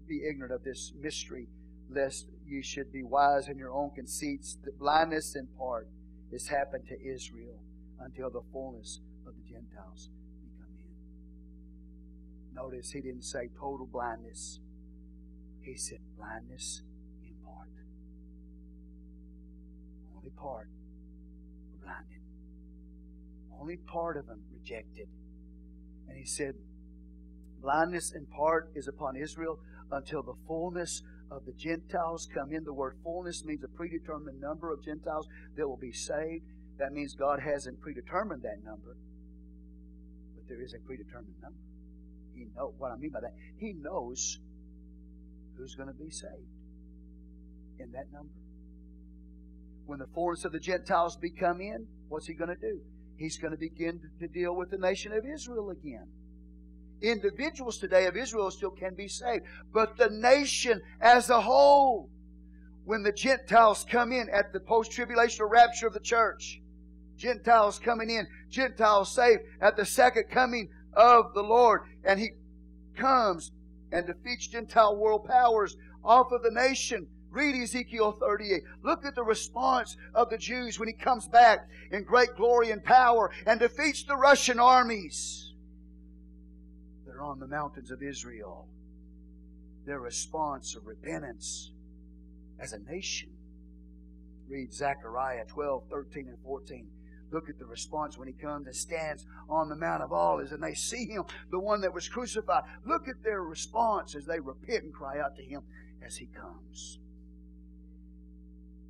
be ignorant of this mystery, lest you should be wise in your own conceits. The blindness in part has happened to Israel until the fullness of the Gentiles become in. Notice he didn't say total blindness. He said blindness in part. Only part were blinded. Only part of them rejected. And he said, Blindness in part is upon Israel until the fullness of the Gentiles come in. The word fullness means a predetermined number of Gentiles that will be saved. That means God hasn't predetermined that number, but there is a predetermined number. He know what I mean by that. He knows who's going to be saved in that number. When the fullness of the Gentiles become in, what's he going to do? He's going to begin to deal with the nation of Israel again. Individuals today of Israel still can be saved, but the nation as a whole, when the Gentiles come in at the post tribulational rapture of the church, Gentiles coming in, Gentiles saved at the second coming of the Lord, and He comes and defeats Gentile world powers off of the nation. Read Ezekiel 38. Look at the response of the Jews when he comes back in great glory and power and defeats the Russian armies are on the mountains of Israel. Their response of repentance as a nation. Read Zechariah 12, 13, and 14. Look at the response when he comes and stands on the Mount of Olives and they see him, the one that was crucified. Look at their response as they repent and cry out to him as he comes.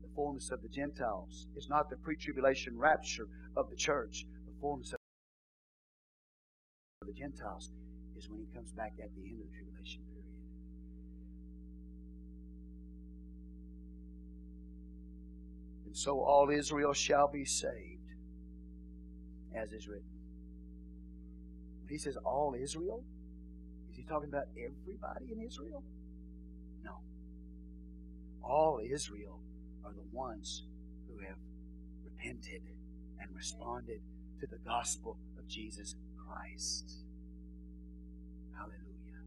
The fullness of the Gentiles is not the pre tribulation rapture of the church. The fullness of the Gentiles is when he comes back at the end of the tribulation period. And so all Israel shall be saved as is written. He says all Israel, is he talking about everybody in Israel? No. All Israel are the ones who have repented and responded to the gospel of Jesus Christ. Hallelujah.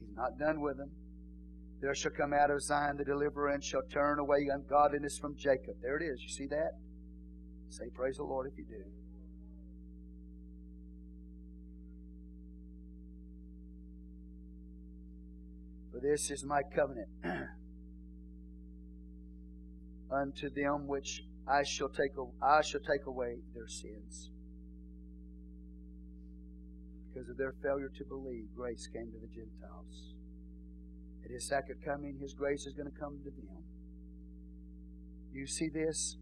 He's not done with them. There shall come out of Zion the deliverer and shall turn away ungodliness from Jacob. There it is. You see that? Say, Praise the Lord if you do. For this is my covenant [clears throat] unto them which I shall take I shall take away their sins. Because of their failure to believe, grace came to the Gentiles. At his second coming, his grace is going to come to them. You see this?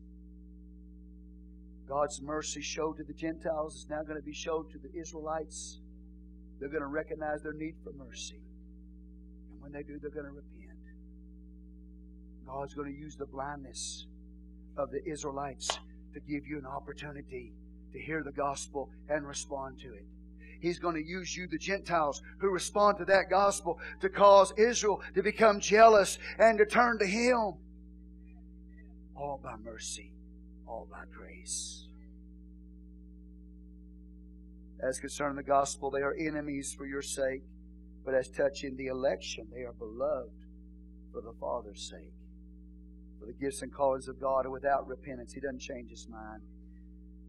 God's mercy showed to the Gentiles is now going to be showed to the Israelites. They're going to recognize their need for mercy. And when they do, they're going to repent. God's going to use the blindness of the Israelites to give you an opportunity to hear the gospel and respond to it. He's going to use you, the Gentiles, who respond to that gospel, to cause Israel to become jealous and to turn to Him. All by mercy, all by grace. As concerning the gospel, they are enemies for your sake, but as touching the election, they are beloved for the Father's sake. For the gifts and callings of God are without repentance. He doesn't change his mind.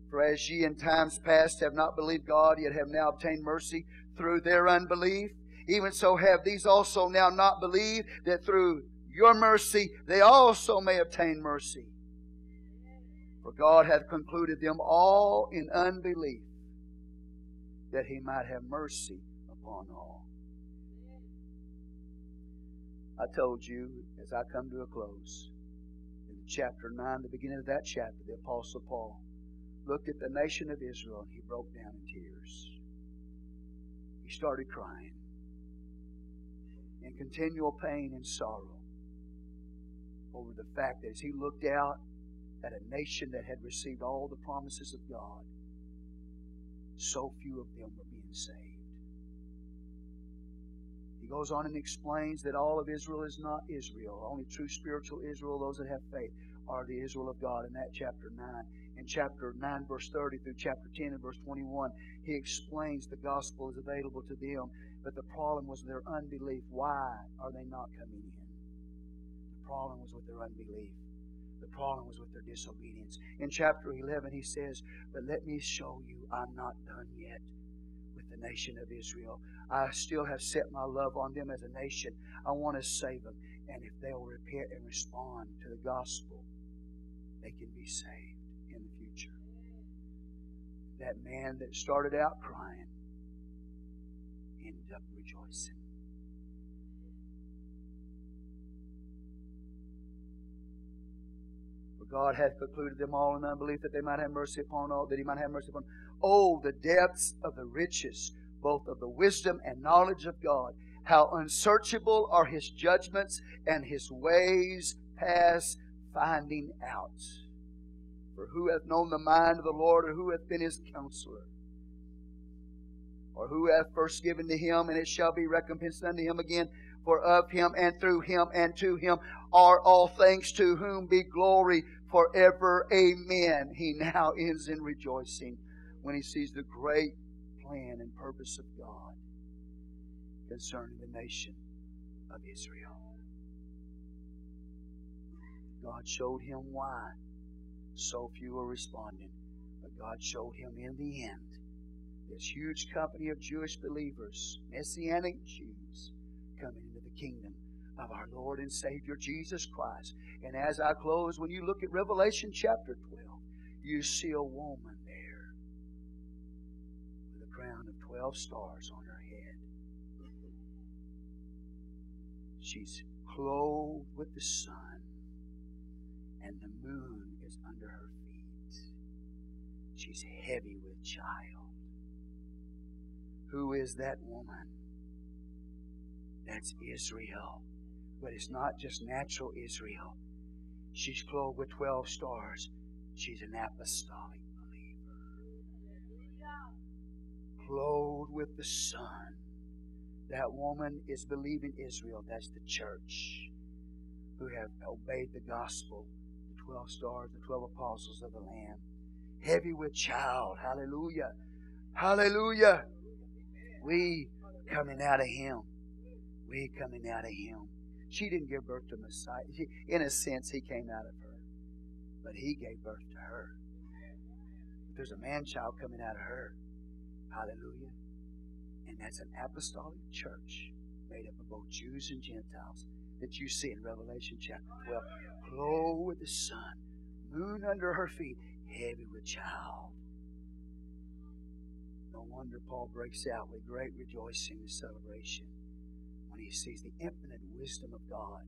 For as ye in times past have not believed God, yet have now obtained mercy through their unbelief, even so have these also now not believed, that through your mercy they also may obtain mercy. For God hath concluded them all in unbelief, that he might have mercy upon all. I told you as I come to a close, in chapter 9, the beginning of that chapter, the Apostle Paul looked at the nation of Israel and he broke down in tears. He started crying in continual pain and sorrow over the fact that as he looked out at a nation that had received all the promises of God, so few of them were being saved. He goes on and explains that all of Israel is not Israel. Only true spiritual Israel, those that have faith, are the Israel of God in that chapter 9 in chapter 9, verse 30 through chapter 10 and verse 21, he explains the gospel is available to them, but the problem was their unbelief. Why are they not coming in? The problem was with their unbelief. The problem was with their disobedience. In chapter 11, he says, But let me show you, I'm not done yet with the nation of Israel. I still have set my love on them as a nation. I want to save them. And if they'll repent and respond to the gospel, they can be saved that man that started out crying ended up rejoicing. For God hath concluded them all in unbelief that they might have mercy upon all, that he might have mercy upon. Oh, the depths of the riches, both of the wisdom and knowledge of God. How unsearchable are his judgments and his ways past finding out. For who hath known the mind of the Lord, or who hath been his counselor? Or who hath first given to him, and it shall be recompensed unto him again? For of him, and through him, and to him are all things, to whom be glory forever. Amen. He now ends in rejoicing when he sees the great plan and purpose of God concerning the nation of Israel. God showed him why so few were responding. But God showed him in the end this huge company of Jewish believers, Messianic Jews, coming into the kingdom of our Lord and Savior Jesus Christ. And as I close, when you look at Revelation chapter 12, you see a woman there with a crown of 12 stars on her head. She's clothed with the sun, and the moon under her feet. She's heavy with child. Who is that woman? That's Israel. But it's not just natural Israel. She's clothed with 12 stars. She's an apostolic believer. Clothed with the sun. That woman is believing Israel. That's the church who have obeyed the gospel 12 stars, the 12 apostles of the Lamb. Heavy with child. Hallelujah. Hallelujah. We coming out of Him. We coming out of Him. She didn't give birth to Messiah. She, in a sense, He came out of her. But He gave birth to her. There's a man child coming out of her. Hallelujah. And that's an apostolic church made up of both Jews and Gentiles that you see in Revelation chapter 12 glow with the sun, moon under her feet, heavy with child. No wonder Paul breaks out with great rejoicing and celebration when he sees the infinite wisdom of God.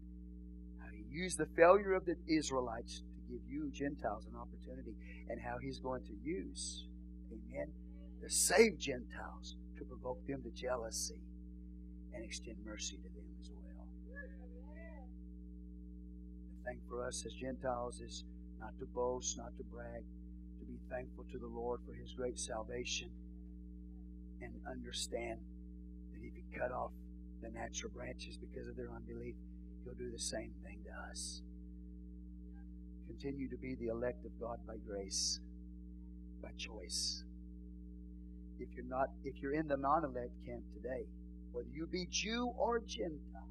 How he used the failure of the Israelites to give you, Gentiles, an opportunity, and how he's going to use, amen, to save Gentiles, to provoke them to jealousy and extend mercy to them as well thing for us as Gentiles is not to boast, not to brag, to be thankful to the Lord for His great salvation. and understand that if He cut off the natural branches because of their unbelief, He'll do the same thing to us. Continue to be the elect of God by grace, by choice. If you're not, if you're in the non-elect camp today, whether you be Jew or Gentile,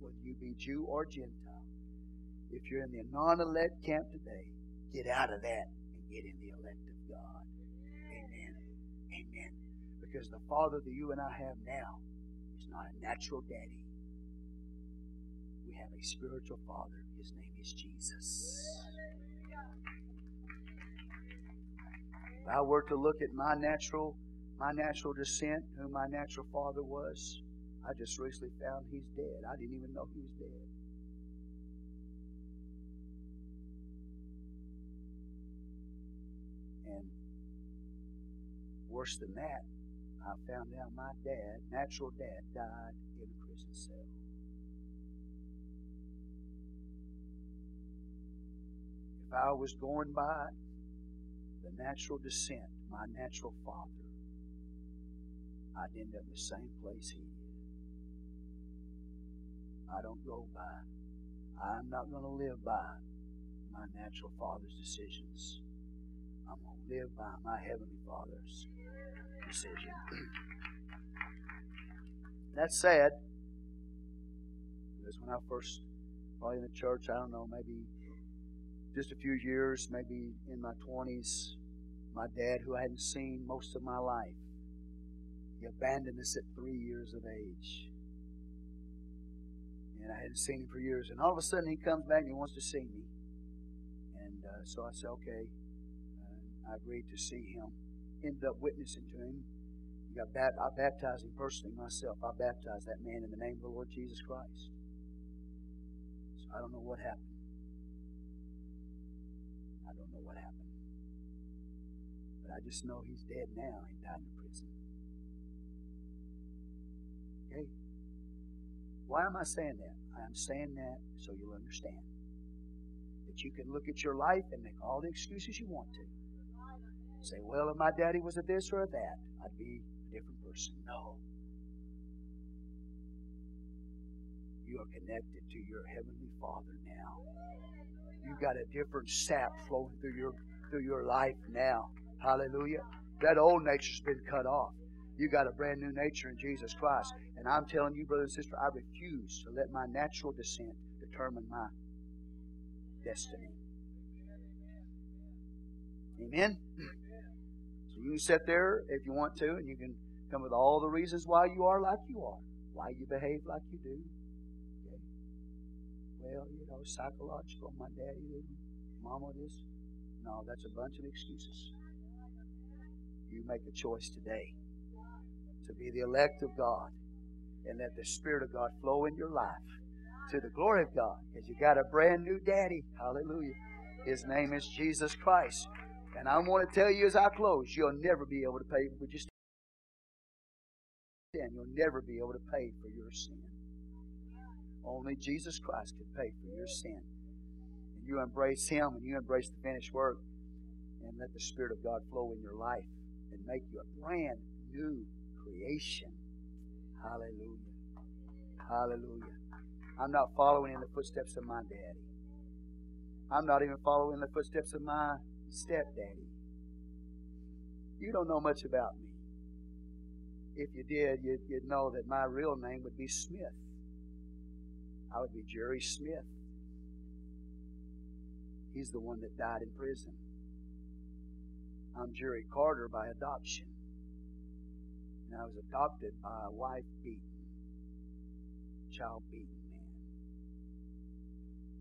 whether you be Jew or Gentile, if you're in the non-elect camp today, get out of that and get in the elect of God. Amen. Amen. Because the Father that you and I have now is not a natural daddy. We have a spiritual Father. His name is Jesus. If I were to look at my natural my natural descent, who my natural father was, I just recently found he's dead. I didn't even know he was dead. Worse than that, I found out my dad, natural dad, died in a prison cell. If I was going by the natural descent, my natural father, I'd end up in the same place he did. I don't go by. I'm not going to live by my natural father's decisions. I'm going to live by my heavenly father's decision. [clears throat] That's sad. Because when I first, probably in the church, I don't know, maybe just a few years, maybe in my 20s, my dad, who I hadn't seen most of my life, he abandoned us at three years of age. And I hadn't seen him for years. And all of a sudden, he comes back and he wants to see me. And uh, so I said, okay. Uh, I agreed to see him. Ended up witnessing to him. Got bat- I baptized him personally myself. I baptized that man in the name of the Lord Jesus Christ. So I don't know what happened. I don't know what happened. But I just know he's dead now. He died in prison. Okay? Why am I saying that? I'm saying that so you'll understand. That you can look at your life and make all the excuses you want to. Say, well, if my daddy was a this or a that, I'd be a different person. No. You are connected to your Heavenly Father now. You've got a different sap flowing through your through your life now. Hallelujah. That old nature's been cut off. You got a brand new nature in Jesus Christ. And I'm telling you, brother and sister, I refuse to let my natural descent determine my destiny. Amen? [clears throat] You can sit there if you want to, and you can come with all the reasons why you are like you are, why you behave like you do. Okay. Well, you know, psychological, my daddy didn't, mama this. No, that's a bunch of excuses. You make a choice today to be the elect of God and let the Spirit of God flow in your life to the glory of God because you got a brand new daddy. Hallelujah. His name is Jesus Christ. And I want to tell you as I close, you'll never be able to pay. for your sin. You'll never be able to pay for your sin. Only Jesus Christ can pay for your sin. And you embrace Him and you embrace the finished work and let the Spirit of God flow in your life and make you a brand new creation. Hallelujah. Hallelujah. I'm not following in the footsteps of my daddy. I'm not even following the footsteps of my stepdaddy. You don't know much about me. If you did, you'd, you'd know that my real name would be Smith. I would be Jerry Smith. He's the one that died in prison. I'm Jerry Carter by adoption. And I was adopted by a wife beaten, child beaten man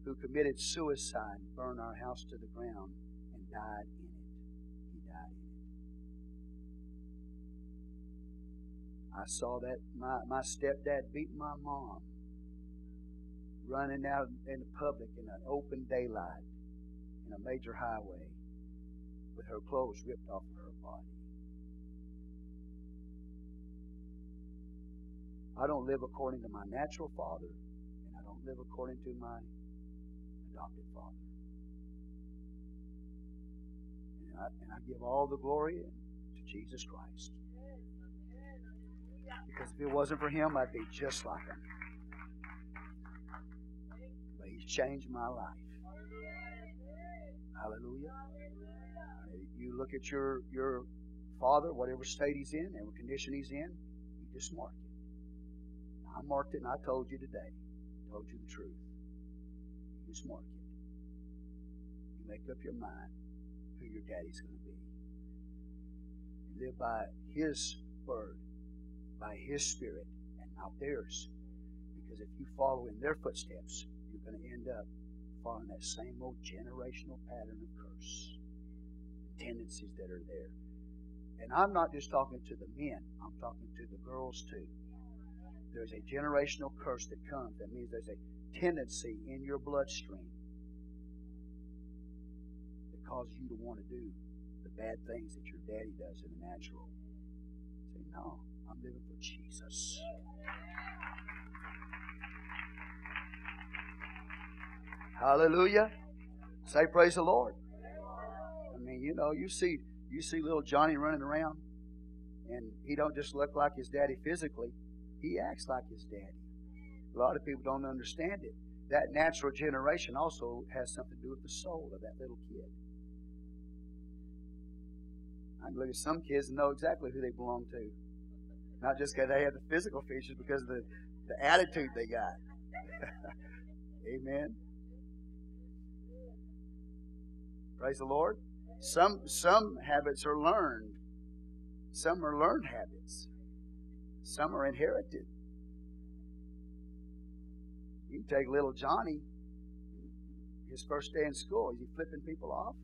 who committed suicide, burned our house to the ground, died in it. He died in it. I saw that my, my stepdad beat my mom running out in the public in an open daylight in a major highway with her clothes ripped off of her body. I don't live according to my natural father, and I don't live according to my I, and I give all the glory to Jesus Christ. Because if it wasn't for him, I'd be just like him. But he's changed my life. Hallelujah. You look at your your father, whatever state he's in, whatever condition he's in, you just mark it. I marked it and I told you today. Told you the truth. You just mark it. You make up your mind your daddy's going to be. You live by his word, by his spirit, and not theirs. Because if you follow in their footsteps, you're going to end up following that same old generational pattern of curse, tendencies that are there. And I'm not just talking to the men, I'm talking to the girls too there's a generational curse that comes. That means there's a tendency in your bloodstream that causes you to want to do the bad things that your daddy does in the natural. Say, no, I'm living for Jesus. Hallelujah. Say praise the Lord. I mean, you know, you see you see little Johnny running around and he don't just look like his daddy physically he acts like his daddy. A lot of people don't understand it. That natural generation also has something to do with the soul of that little kid. I can look at some kids and know exactly who they belong to. Not just because they have the physical features, because of the, the attitude they got. [laughs] Amen. Praise the Lord. Some some habits are learned. Some are learned habits. Some are inherited. You take little Johnny, his first day in school, is he flipping people off?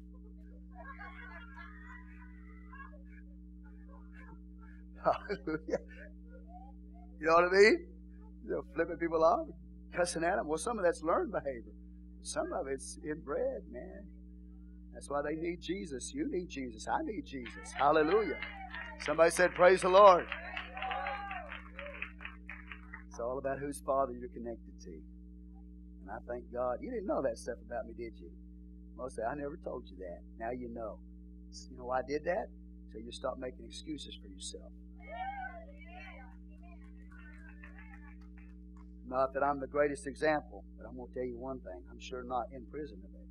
Hallelujah. You know what I mean? You know, flipping people off, cussing at them. Well, some of that's learned behavior. Some of it's inbred, man. That's why they need Jesus. You need Jesus. I need Jesus. Hallelujah. Somebody said, Praise the Lord. It's all about whose father you're connected to. And I thank God. You didn't know that stuff about me, did you? Most say, I never told you that. Now you know. You know why I did that? So you stop making excuses for yourself. Not that I'm the greatest example, but I'm going to tell you one thing. I'm sure not in prison today.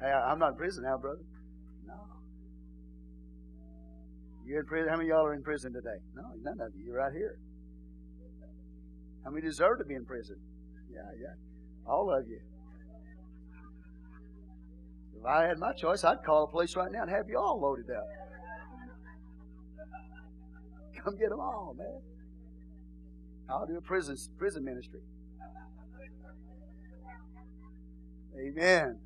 Hey, I'm not in prison now, brother. No. You're in prison? How many of y'all are in prison today? No, none of you. You're right here. How many deserve to be in prison? Yeah, yeah. All of you. If I had my choice, I'd call the police right now and have you all loaded up. Come get them all, man. I'll do a prison prison ministry. Amen.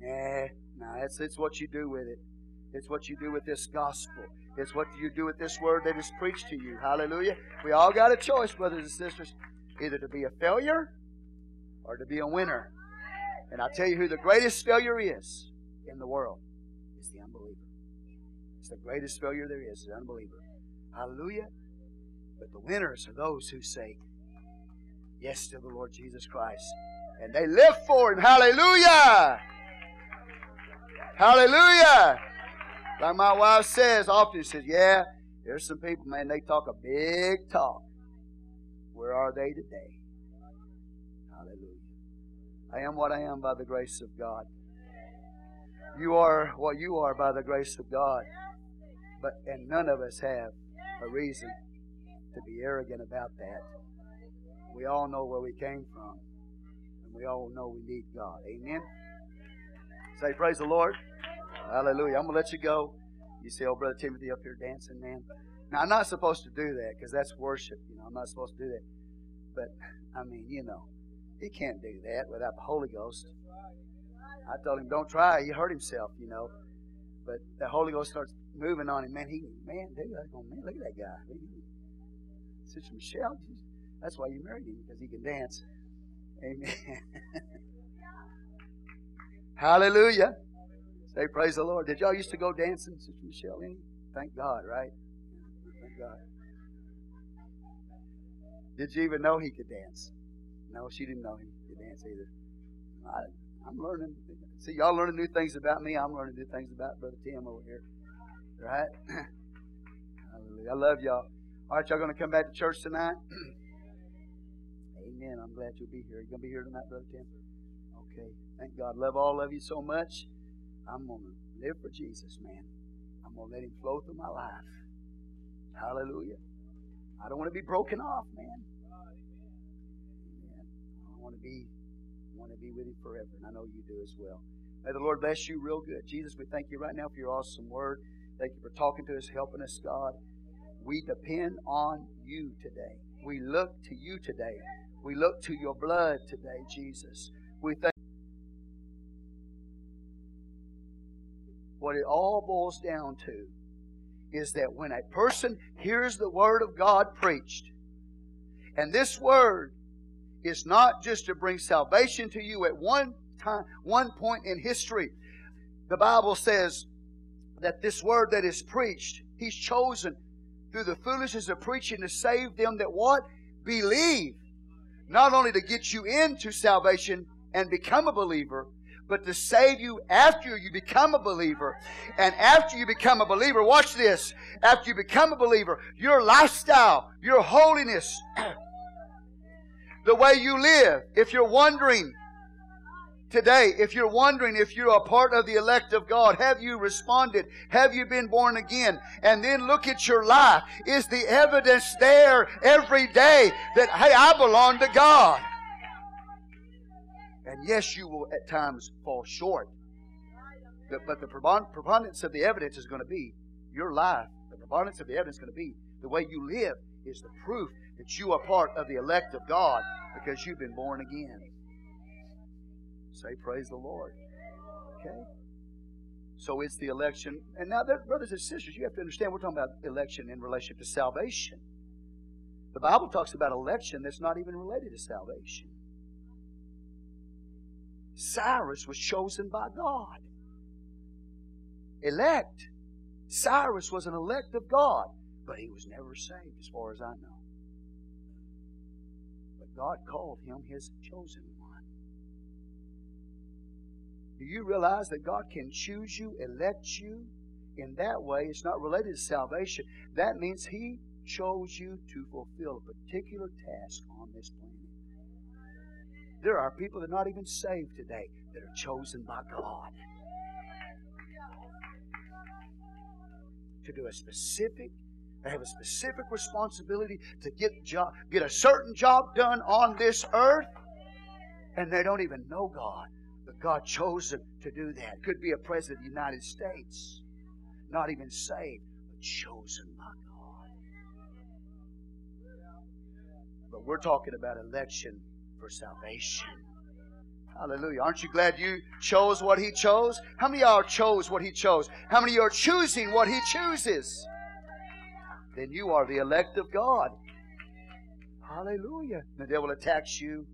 Nah, nah, it's it's what you do with it. It's what you do with this gospel. It's what you do with this word that is preached to you. Hallelujah. We all got a choice, brothers and sisters, either to be a failure or to be a winner. And i tell you who the greatest failure is in the world is the unbeliever. It's the greatest failure there is, the unbeliever. Hallelujah. But the winners are those who say yes to the Lord Jesus Christ. And they live for Him. Hallelujah. Hallelujah. Like my wife says often, she says, Yeah, there's some people, man, they talk a big talk. Where are they today? Hallelujah. I am what I am by the grace of God. You are what you are by the grace of God. But and none of us have a reason to be arrogant about that. We all know where we came from. And we all know we need God. Amen. Say praise the Lord. Hallelujah. I'm to let you go. You see old Brother Timothy up here dancing, man. Now, I'm not supposed to do that because that's worship. You know, I'm not supposed to do that. But, I mean, you know, he can't do that without the Holy Ghost. I told him, don't try. He hurt himself, you know. But the Holy Ghost starts moving on him. Man, he, man, dude, I go, man, look at that guy. Sister Michelle, that's why you married him, because he can dance. Amen. [laughs] Hallelujah. Say, praise the Lord. Did y'all used to go dancing, Sister Michelle? Any? Thank God, right? Thank God. Did you even know he could dance? No, she didn't know he could dance either. I, am learning. See, y'all learning new things about me. I'm learning new things about Brother Tim over here. Right? [clears throat] I love y'all. All right, y'all going to come back to church tonight? [clears throat] Amen. I'm glad you'll be here. You going to be here tonight, Brother Tim? Okay. Thank God. Love all of you so much. I'm going to live for Jesus, man. I'm going to let Him flow through my life. Hallelujah. I don't want to be broken off, man. Amen. I want to be I want to be with Him forever, and I know you do as well. May the Lord bless you real good. Jesus, we thank you right now for your awesome word. Thank you for talking to us, helping us, God. We depend on you today. We look to you today. We look to your blood today, Jesus. We thank what it all boils down to is that when a person hears the word of God preached, and this word is not just to bring salvation to you at one time, one point in history. The Bible says that this word that is preached, He's chosen through the foolishness of preaching to save them that what? Believe. Not only to get you into salvation and become a believer, but to save you after you become a believer. And after you become a believer, watch this. After you become a believer, your lifestyle, your holiness, [clears throat] the way you live, if you're wondering, Today, if you're wondering if you're a part of the elect of God, have you responded? Have you been born again? And then look at your life. Is the evidence there every day that, hey, I belong to God? And yes, you will at times fall short. But the preponderance of the evidence is going to be your life. The preponderance of the evidence is going to be the way you live is the proof that you are part of the elect of God because you've been born again. Say, Praise the Lord. Okay? So it's the election. And now, brothers and sisters, you have to understand we're talking about election in relation to salvation. The Bible talks about election that's not even related to salvation. Cyrus was chosen by God. Elect. Cyrus was an elect of God, but he was never saved, as far as I know. But God called him his chosen. Do you realize that God can choose you, elect you in that way? It's not related to salvation. That means He chose you to fulfill a particular task on this planet. There are people that are not even saved today that are chosen by God to do a specific they have a specific responsibility to get job, get a certain job done on this earth, and they don't even know God. God chose them to do that. Could be a president of the United States, not even saved, but chosen by God. But we're talking about election for salvation. Hallelujah. Aren't you glad you chose what He chose? How many of y'all chose what He chose? How many of you are choosing what He chooses? Then you are the elect of God. Hallelujah. The devil attacks you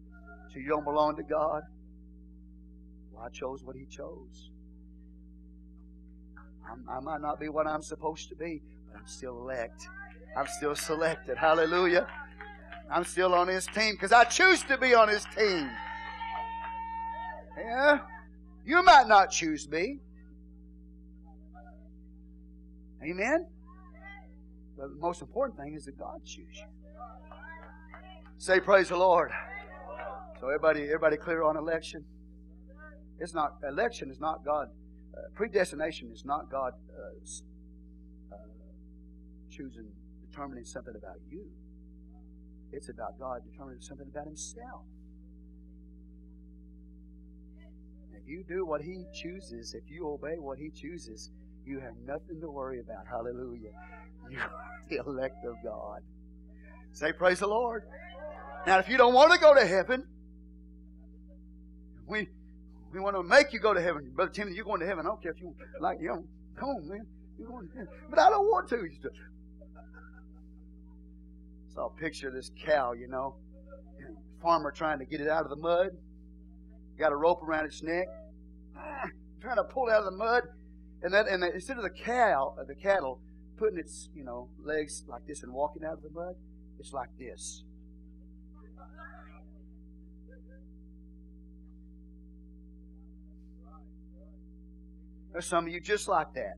so you don't belong to God. I chose what He chose. I'm, i might not be what I'm supposed to be, but I'm still elect. I'm still selected. Hallelujah. I'm still on His team because I choose to be on His team. Yeah. You might not choose me. Amen? But the most important thing is that God chooses you. Say praise the Lord. So everybody, everybody clear on election? It's not election is not God. Uh, predestination is not God uh, uh, choosing, determining something about you. It's about God determining something about Himself. If you do what He chooses, if you obey what He chooses, you have nothing to worry about. Hallelujah. You are the elect of God. Say, Praise the Lord. Now, if you don't want to go to heaven, we we want to make you go to heaven. Brother Timothy, you're going to heaven. I don't care if you like you know, come on, man. You're going to heaven. But I don't want to. Saw a picture of this cow, you know. Farmer trying to get it out of the mud. Got a rope around its neck. Ah, trying to pull it out of the mud. And that and instead of the cow, uh, the cattle putting its, you know, legs like this and walking out of the mud, it's like this. There's some of you just like that.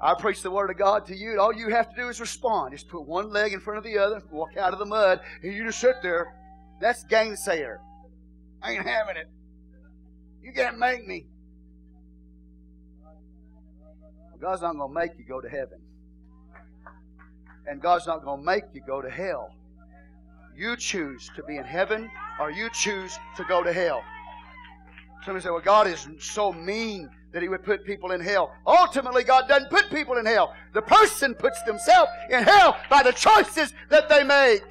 I preach the Word of God to you, and all you have to do is respond. Just put one leg in front of the other, walk out of the mud, and you just sit there. That's gainsayer. I ain't having it. You can't make me. God's not going to make you go to heaven. And God's not going to make you go to hell. You choose to be in heaven or you choose to go to hell. Somebody say, well, God is so mean that He would put people in hell. Ultimately, God doesn't put people in hell. The person puts themselves in hell by the choices that they make.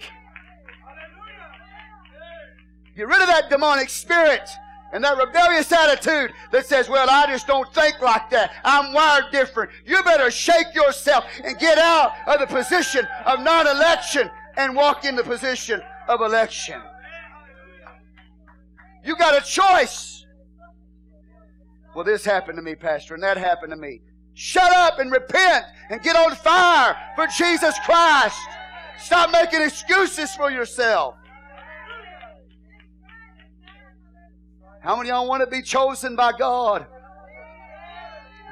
Get rid of that demonic spirit and that rebellious attitude that says, well, I just don't think like that. I'm wired different. You better shake yourself and get out of the position of non-election and walk in the position of election. You got a choice. Well, this happened to me, Pastor, and that happened to me. Shut up and repent and get on fire for Jesus Christ. Stop making excuses for yourself. How many of y'all want to be chosen by God?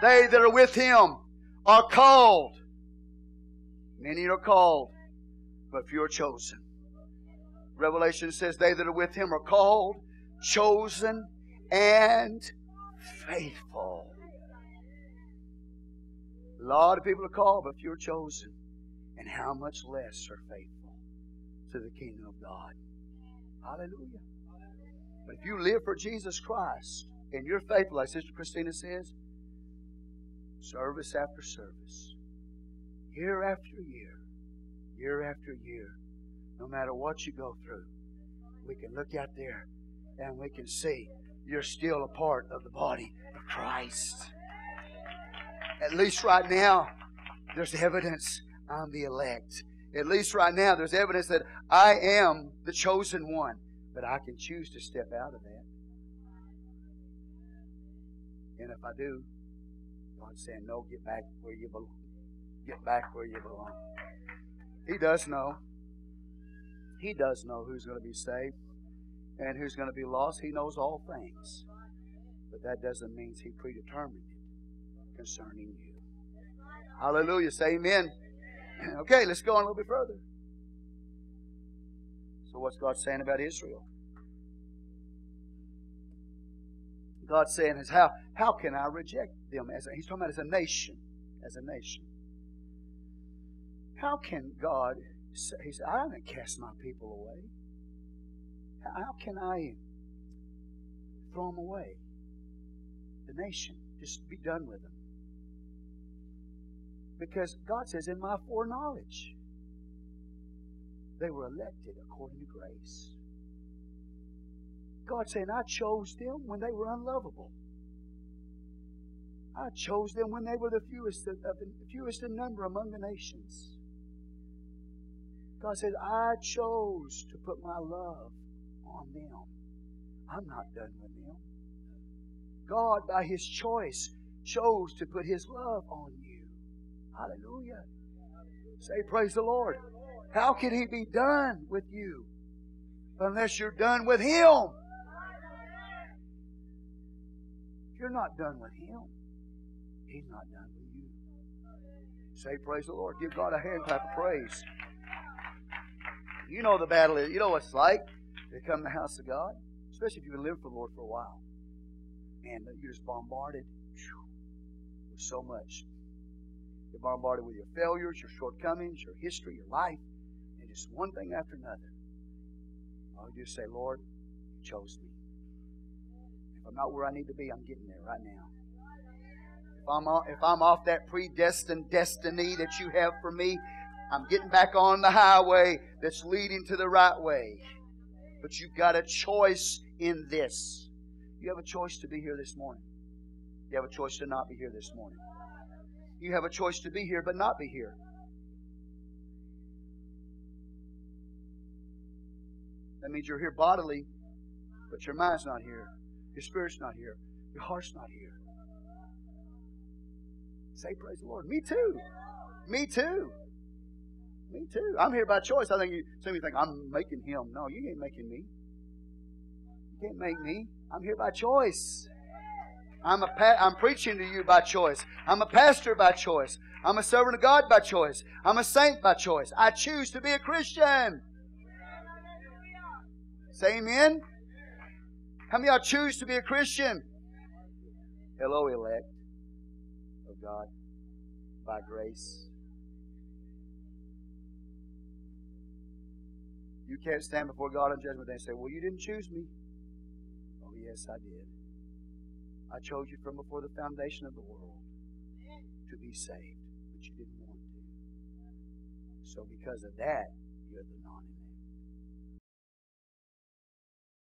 They that are with Him are called. Many are called, but few are chosen. Revelation says they that are with Him are called, chosen, and faithful. A lot of people are called, but few are chosen. And how much less are faithful to the kingdom of God? Hallelujah. But if you live for Jesus Christ and you're faithful, like Sister Christina says, service after service, year after year, year after year, no matter what you go through, we can look out there and we can see you're still a part of the body of Christ. At least right now, there's evidence I'm the elect. At least right now, there's evidence that I am the chosen one. But I can choose to step out of that. And if I do, God's saying, No, get back where you belong. Get back where you belong. He does know. He does know who's going to be saved and who's going to be lost. He knows all things. But that doesn't mean He predetermined it concerning you. Hallelujah. Say amen. [clears throat] Okay, let's go on a little bit further. So, what's God saying about Israel? God's saying is how how can I reject them as a, he's talking about as a nation, as a nation. How can God say, he said, I haven't cast my people away. How can I throw them away? The nation. Just be done with them. Because God says, in my foreknowledge, they were elected according to grace. God saying, I chose them when they were unlovable. I chose them when they were the fewest of the fewest in number among the nations. God said, I chose to put my love on them. I'm not done with them. God, by His choice, chose to put His love on you. Hallelujah. Say, Praise the Lord. How can He be done with you unless you're done with Him? You're not done with Him, He's not done with you. Say, Praise the Lord. Give God a hand clap of praise. You know the battle is, you know what it's like to come to the house of God, especially if you've been living for the Lord for a while. And you're just bombarded with so much. You're bombarded with your failures, your shortcomings, your history, your life and just one thing after another. Oh, I'll just say, Lord, you chose me. If I'm not where I need to be, I'm getting there right now. If I'm off, if I'm off that predestined destiny that you have for me, I'm getting back on the highway that's leading to the right way. But you've got a choice in this. You have a choice to be here this morning. You have a choice to not be here this morning. You have a choice to be here but not be here. That means you're here bodily, but your mind's not here. Your spirit's not here. Your heart's not here. Say, Praise the Lord. Me too. Me too. Me too. I'm here by choice. I think you, some of you think, I'm making him. No, you ain't making me. You can't make me. I'm here by choice. I'm, a pa- I'm preaching to you by choice. I'm a pastor by choice. I'm a servant of God by choice. I'm a saint by choice. I choose to be a Christian. Say amen. How many y'all choose to be a Christian? Hello, elect of God by grace. You can't stand before God on Judgment Day and say, Well, you didn't choose me. Oh, yes, I did. I chose you from before the foundation of the world to be saved, but you didn't want to. So, because of that,